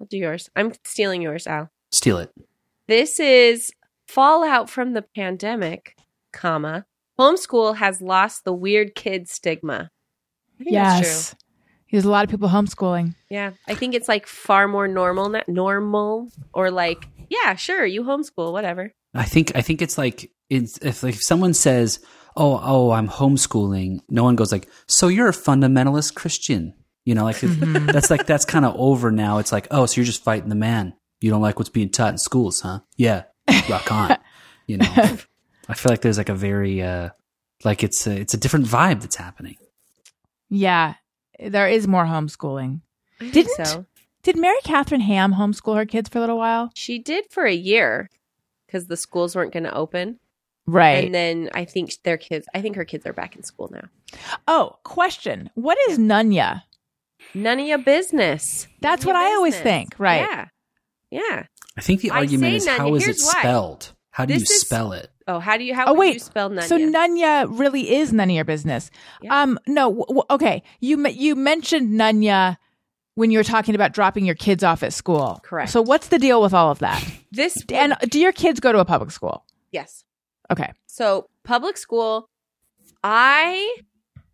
I'll do yours. I'm stealing yours, Al. Steal it. This is fallout from the pandemic, comma. Homeschool has lost the weird kid stigma. I think that's true. Yes. There's a lot of people homeschooling. Yeah, I think it's like far more normal, not normal, or like, yeah, sure, you homeschool, whatever. I think I think it's like it's if like if someone says, "Oh, oh, I'm homeschooling," no one goes like, "So you're a fundamentalist Christian?" You know, like if, that's like that's kind of over now. It's like, "Oh, so you're just fighting the man. You don't like what's being taught in schools, huh?" Yeah, rock on. you know, I feel like there's like a very uh like it's a, it's a different vibe that's happening. Yeah. There is more homeschooling. Didn't- so? Did Mary Catherine Ham homeschool her kids for a little while? She did for a year because the schools weren't going to open, Right. and then I think their kids. I think her kids are back in school now. oh, question. What is Nunya? None of your business. That's None what of your I always think, right. Yeah, yeah. I think the argument is none. how is it Here's why. spelled? How do This you is- spell it? Oh, how do you? How Oh would wait. you spell Nunya? So Nunya really is none of your business. Yeah. Um no, w- w- okay. You you mentioned Nunya when you're talking about dropping your kids off at school. Correct. So what's the deal with all of that? this And do your kids go to a public school? yes. Okay. So, public school, I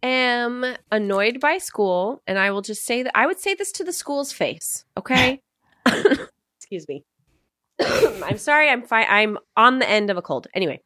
am annoyed by school, and I will just say that I would say this to the school's face, okay? Excuse me. I'm sorry, I'm fine. I'm on the end of a cold. Anyway,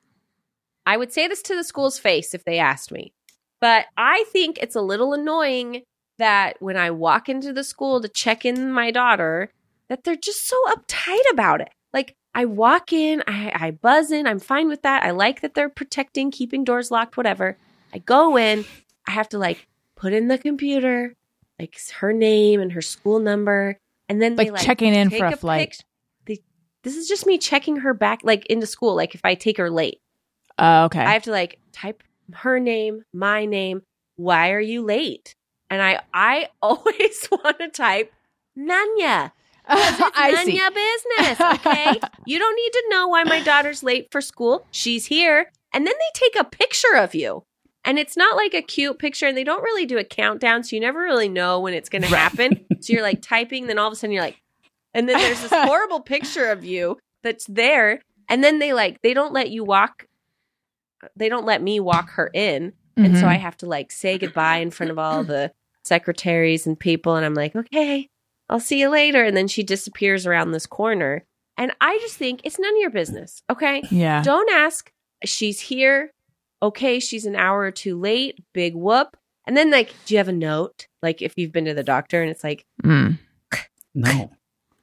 I would say this to the school's face if they asked me. But I think it's a little annoying that when I walk into the school to check in my daughter, that they're just so uptight about it. Like I walk in, I, I buzz in, I'm fine with that. I like that they're protecting, keeping doors locked, whatever. I go in, I have to like put in the computer, like her name and her school number, and then they Like like checking in for a flight. pic- they, this is just me checking her back, like into school. Like if I take her late, Uh, okay. I have to like type her name, my name. Why are you late? And I I always want to type Nunya. I None see. your business, okay? you don't need to know why my daughter's late for school. She's here. And then they take a picture of you. And it's not like a cute picture, and they don't really do a countdown, so you never really know when it's going to happen. so you're like typing, then all of a sudden you're like, and then there's this horrible picture of you that's there. And then they like, they don't let you walk, they don't let me walk her in. And so Mhm. I have to like say goodbye in front of all the secretaries and people. And I'm like, okay, I'll see you later. And then she disappears around this corner. And I just think it's none of your business. Okay. yeah. Don't ask. She's here. Okay. She's an hour or two late. Big whoop. And then, like, do you have a note? Like, if you've been to the doctor and it's like, Mm. No,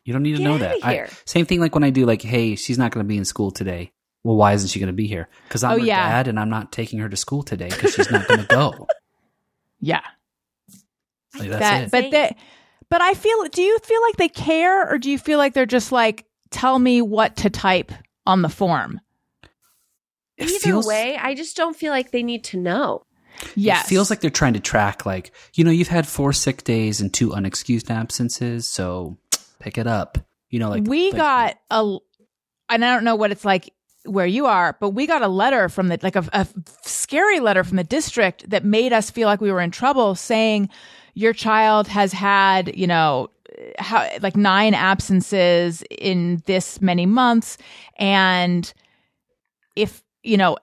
you don't need to Get know that. I- same thing like when I do like, hey, she's not going to be in school today. Well, why isn't she going to be here? Because I'm Oh, her yeah. dad and I'm not taking her to school today because she's not going to go. Yeah. Like, that's that it. but they but I feel do you feel like they care or do you feel like they're just like tell me what to type on the form? It either feels, way, I just don't feel like they need to know. Yes. It feels like they're trying to track, like, you know, you've had four sick days and two unexcused absences, so pick it up. You know, like we like- got a and I don't know what it's like where you are, but we got a letter from the like a, a scary letter from the district that made us feel like we were in trouble saying your child has had, you know, how like nine absences in this many months and if, you know,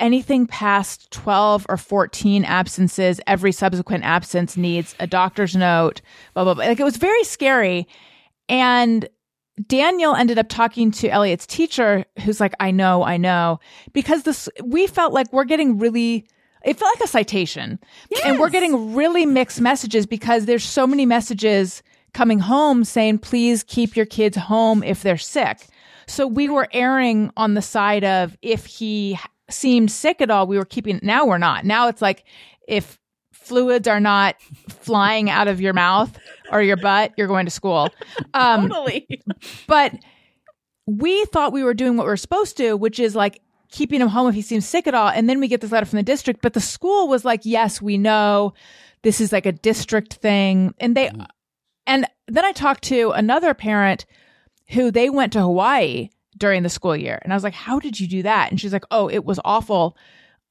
anything past 12 or 14 absences, every subsequent absence needs a doctor's note, blah, blah, blah. Like it was very scary. And Daniel ended up talking to Elliot's teacher, who's like, I know, I know, because this, we felt like we're getting really, it felt like a citation. And we're getting really mixed messages because there's so many messages coming home saying, please keep your kids home if they're sick. So we were erring on the side of if he seemed sick at all, we were keeping. Now we're not. Now it's like if fluids are not flying out of your mouth or your butt, you're going to school. Um, Totally. but we thought we were doing what we are supposed to, which is like keeping him home if he seems sick at all. And then we get this letter from the district, but the school was like, yes, we know this is like a district thing. And they, and then I talked to another parent who they went to Hawaii during the school year. And I was like, how did you do that? And she's like, oh, it was awful.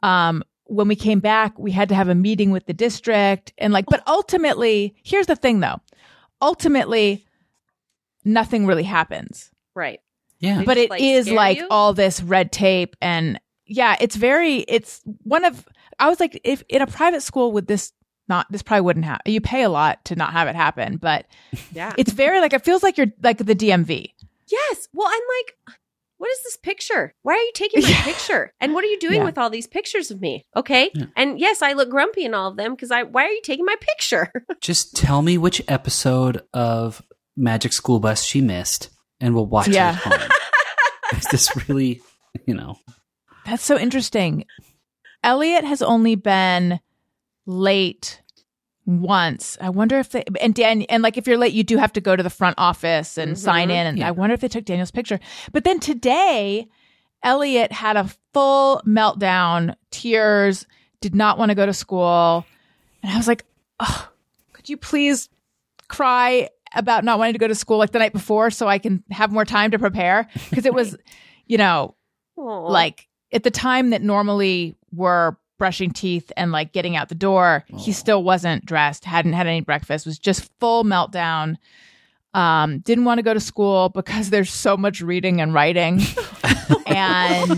Um, when we came back, we had to have a meeting with the district and like, but ultimately, here's the thing though. Ultimately, nothing really happens right. Yeah. but just, it like, is like you? all this red tape and yeah it's very it's one of i was like if in a private school would this not this probably wouldn't happen you pay a lot to not have it happen but Yeah. it's very like it feels like you're like the dmv Yes. Well, I'm like, what is this picture? Why are you taking my Yeah. picture? And what are you doing Yeah. with all these pictures of me? Okay. Yeah. And yes, I look grumpy in all of them because I. Why are you taking my picture? Just tell me which episode of Magic School Bus she missed, and we'll watch Yeah. it at home. is this really, you know? that's so interesting elliot has only been late once i wonder if they and dan and like if you're late you do have to go to the front office and Mhm. sign in and Yeah. i wonder if they took daniel's picture but then today elliot had a full meltdown tears did not want to go to school and i was like oh, could you please cry about not wanting to go to school like the night before so i can have more time to prepare. Because it was you know Aw. like at the time that normally we're brushing teeth and like getting out the door he still wasn't dressed hadn't had any breakfast was just full meltdown um didn't want to go to school because there's so much reading and writing and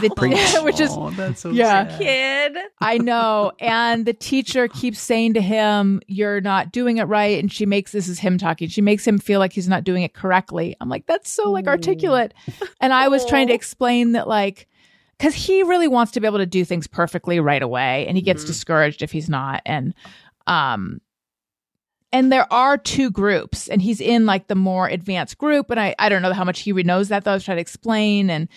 the, which is that's so yeah kid. I know. And the teacher keeps saying to him, You're not doing it right. And she makes this is him talking. She makes him feel like he's not doing it correctly. I'm like, That's so like articulate. And I was trying to explain that, like, because he really wants to be able to do things perfectly right away. And he gets Mhm. discouraged if he's not. And, um, and there are two groups, and he's in like the more advanced group. And I, I don't know how much he knows that, though. I was trying to explain. And,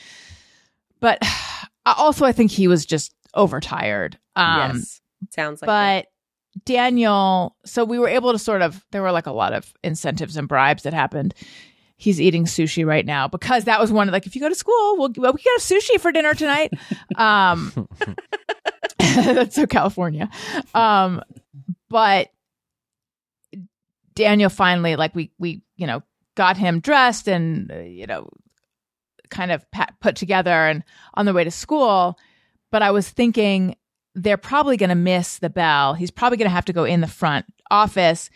but also, I think he was just overtired. Um, yes. Sounds like. but Daniel, so we were able to sort of, there were like a lot of incentives and bribes that happened. He's eating sushi right now because that was one of like, if you go to school, we'll, well, we can have sushi for dinner tonight. Um, that's so California. Um, but Daniel finally, like we, we, you know, got him dressed and, uh, you know, kind of put together and on the way to school. But I was thinking, they're probably going to miss the bell. He's probably going to have to go in the front office.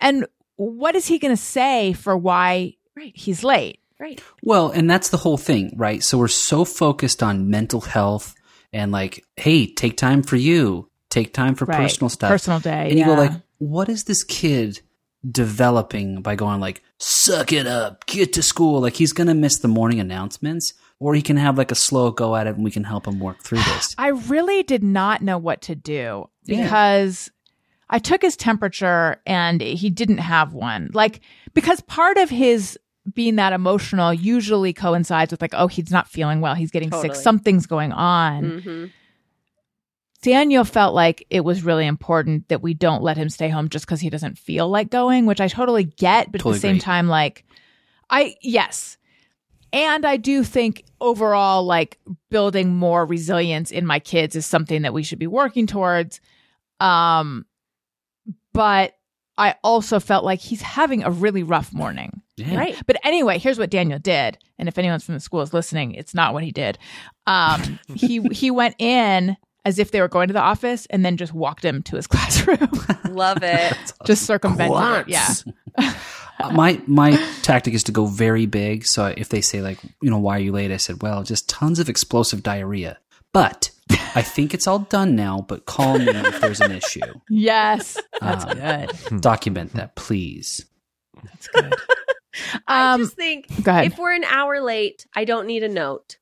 And what is he going to say for why Right. he's late? right. Well, and that's the whole thing, right? So we're so focused on mental health and like, hey, take time for you, take time for Right. personal stuff. Personal day. and you go like, what is this kid developing by going like, suck it up, get to school? Like he's gonna miss the morning announcements, or he can have like a slow go at it, and we can help him work through this. I really did not know what to do Yeah. because I took his temperature and he didn't have one. Like, because part of his being that emotional usually coincides with, like, oh, he's not feeling well. He's getting sick. Something's going on. hmm Daniel felt like it was really important that we don't let him stay home just because he doesn't feel like going, which I totally get. But Totally at the same agree. time, like, I, yes. And I do think overall, like, building more resilience in my kids is something that we should be working towards. Um, but I also felt like he's having a really rough morning. Yeah. Right. But anyway, here's what Daniel did. And if anyone's from the school is listening, it's not what he did. Um, he he went in as if they were going to the office and then just walked him to his classroom. Love it. just circumvented it. Yeah. Uh, my my tactic is to go very big. So if they say like, you know, why are you late? I said, well, just tons of explosive diarrhea. But I think it's all done now. But call me if there's an issue. Yes. That's Um, good. Document that, please. That's good. I Um, just think if we're an hour late, I don't need a note.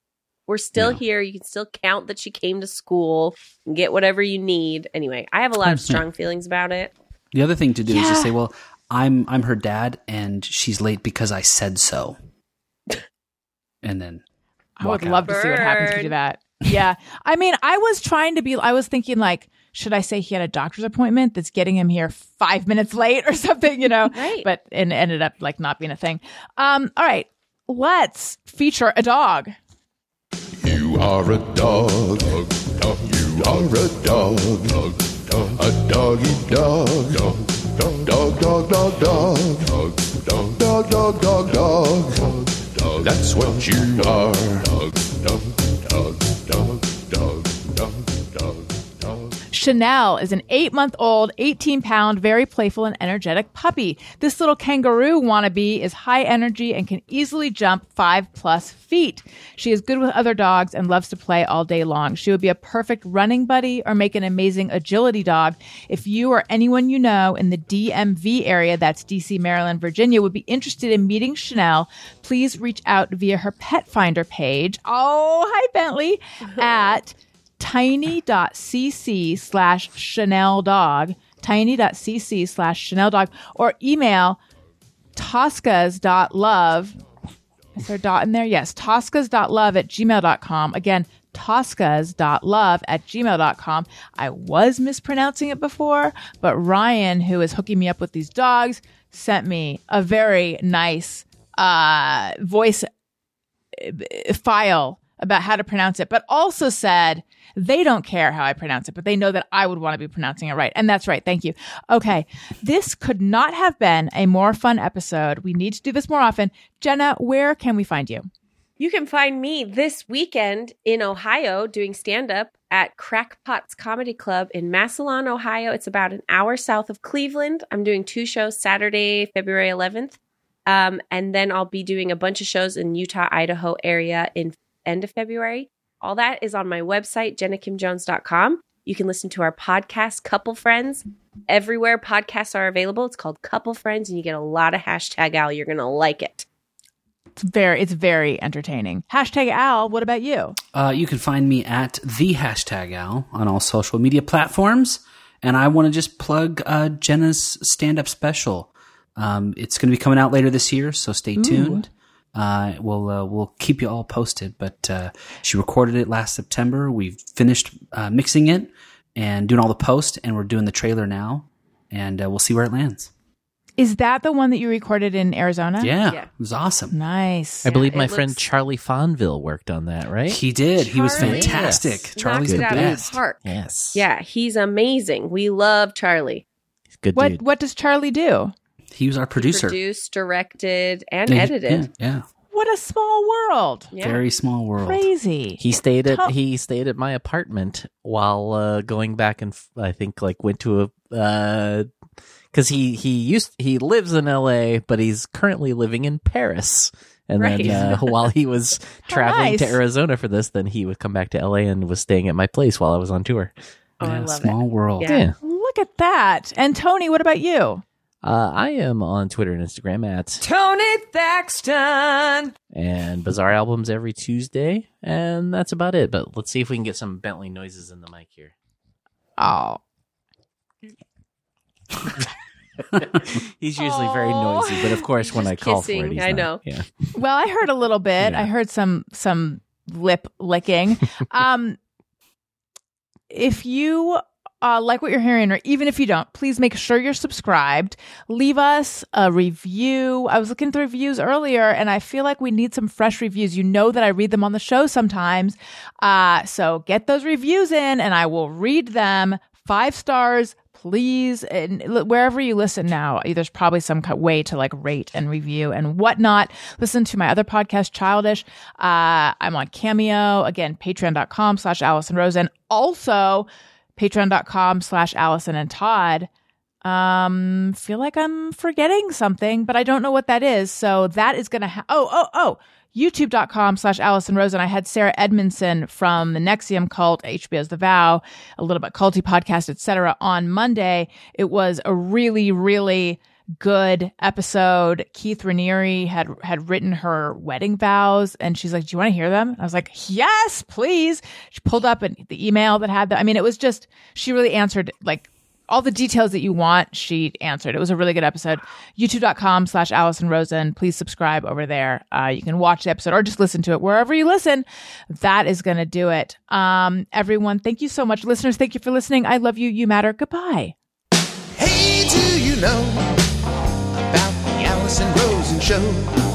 We're still No. here. You can still count that she came to school and get whatever you need. Anyway, I have a lot of 100%. strong feelings about it. The other thing to do is to say, well, I'm I'm her dad, and she's late because I said so. and then I would walk out. love to see what happens if you do that. Yeah. I mean, I was trying to be, I was thinking like, should I say he had a doctor's appointment that's getting him here five minutes late or something, you know? Right. But, and ended up like not being a thing. Um, all right. Let's feature a dog. Are a dog. dog, dog. You are a dog. dog, dog. A doggy dog. Dog, dog, dog, dog, dog, dog. Dog, dog, dog, dog, dog. That's what you are. Dog, dog, dog, Chanel is an eight month old, 18 pound, very playful and energetic puppy. This little kangaroo wannabe is high energy and can easily jump five plus feet. She is good with other dogs and loves to play all day long. She would be a perfect running buddy or make an amazing agility dog. If you or anyone you know in the DMV area, that's DC, Maryland, Virginia, would be interested in meeting Chanel, please reach out via her pet finder page. Oh, hi, Bentley, at tiny.cc slash Chanel dog, tiny.cc slash Chanel dog, or email toscas.love. Is there a dot in there? Yes, toscas.love at gmail.com. Again, toscas.love at gmail.com. I was mispronouncing it before, but Ryan, who is hooking me up with these dogs, sent me a very nice uh, voice file about how to pronounce it, but also said they don't care how I pronounce it, but they know that I would want to be pronouncing it right. And that's right. Thank you. Okay. This could not have been a more fun episode. We need to do this more often. Jenna, where can we find you? You can find me this weekend in Ohio doing stand up at Crackpots Comedy Club in Massillon, Ohio. It's about an hour south of Cleveland. I'm doing two shows Saturday, February 11th. Um, and then I'll be doing a bunch of shows in Utah, Idaho area in end of February. All that is on my website, jennakimjones.com. You can listen to our podcast, Couple Friends. Everywhere podcasts are available. It's called Couple Friends, and you get a lot of hashtag Al. You're going to like it. It's very, it's very entertaining. Hashtag Al, what about you? Uh, you can find me at the hashtag Al on all social media platforms. And I want to just plug uh, Jenna's stand up special. Um, it's going to be coming out later this year, so stay tuned. Uh, we'll uh, we'll keep you all posted. But uh, she recorded it last September. We've finished uh, mixing it and doing all the post, and we're doing the trailer now. And uh, we'll see where it lands. Is that the one that you recorded in Arizona? Yeah, Yeah. it was awesome. Nice. I believe it my friend Charlie Fonville worked on that, right? He did. He was fantastic. Yes. Charlie's Knocked the it out best. of park. yes. Yeah, he's amazing. We love Charlie. Good What dude. what does Charlie do? He was our producer. Produced, directed, and Yeah, edited. Yeah, yeah. What a small world. Yeah. very small world. Crazy. He stayed at Tell- he stayed at my apartment while uh, going back and f- I think like went to a because he he used he lives in L.A. but he's currently living in Paris. And Right. then uh, while he was traveling to. Arizona for this, then he would come back to L.A. and was staying at my place while I was on tour. Oh, I Yeah, love small world. Yeah. Yeah. Look at that. And Tony, what about you? Uh, I am on Twitter and Instagram at Tony Thaxton. and Bizarre Albums every Tuesday, and that's about it. But let's see if we can get some Bentley noises in the mic here. Oh. He's usually very noisy, but of course, when Just I call kissing, for it, he's I not. know. Yeah, Well, I heard a little bit. Yeah. I heard some some lip licking. um if you uh, like what you're hearing, or even if you don't, please make sure you're subscribed. Leave us a review. I was looking through reviews earlier, and I feel like we need some fresh reviews. You know that I read them on the show sometimes, uh, so get those reviews in, and I will read them. Five stars, please. And wherever you listen now, there's probably some way to like rate and review and whatnot. Listen to my other podcast, Childish. Uh, I'm on Cameo again, patreon.com slash Alison Rosen. Also, patreon.com slash Alison and Todd. Um, feel like I'm forgetting something, but I don't know what that is. So that is going to ha- Oh, oh, oh. YouTube.com slash Alison Rosen. I had Sarah Edmondson from the NXIVM cult, HBO's The Vow, a little bit culty podcast, etc. on Monday. It was a really, really good episode. Keith Raniere had had written her wedding vows, and she's like, "Do you want to hear them?" I was like, "Yes, please." She pulled up an, the email that had them. I mean, it was just she really answered like all the details that you want, she answered. It was a really good episode. YouTube.com slash Alison Rosen. Please subscribe over there. Uh, you can watch the episode or just listen to it wherever you listen. That is going to do it. Um, everyone, thank you so much. Listeners, thank you for listening. I love you. You matter. Goodbye. Hey, do you know the Alison Rosen show?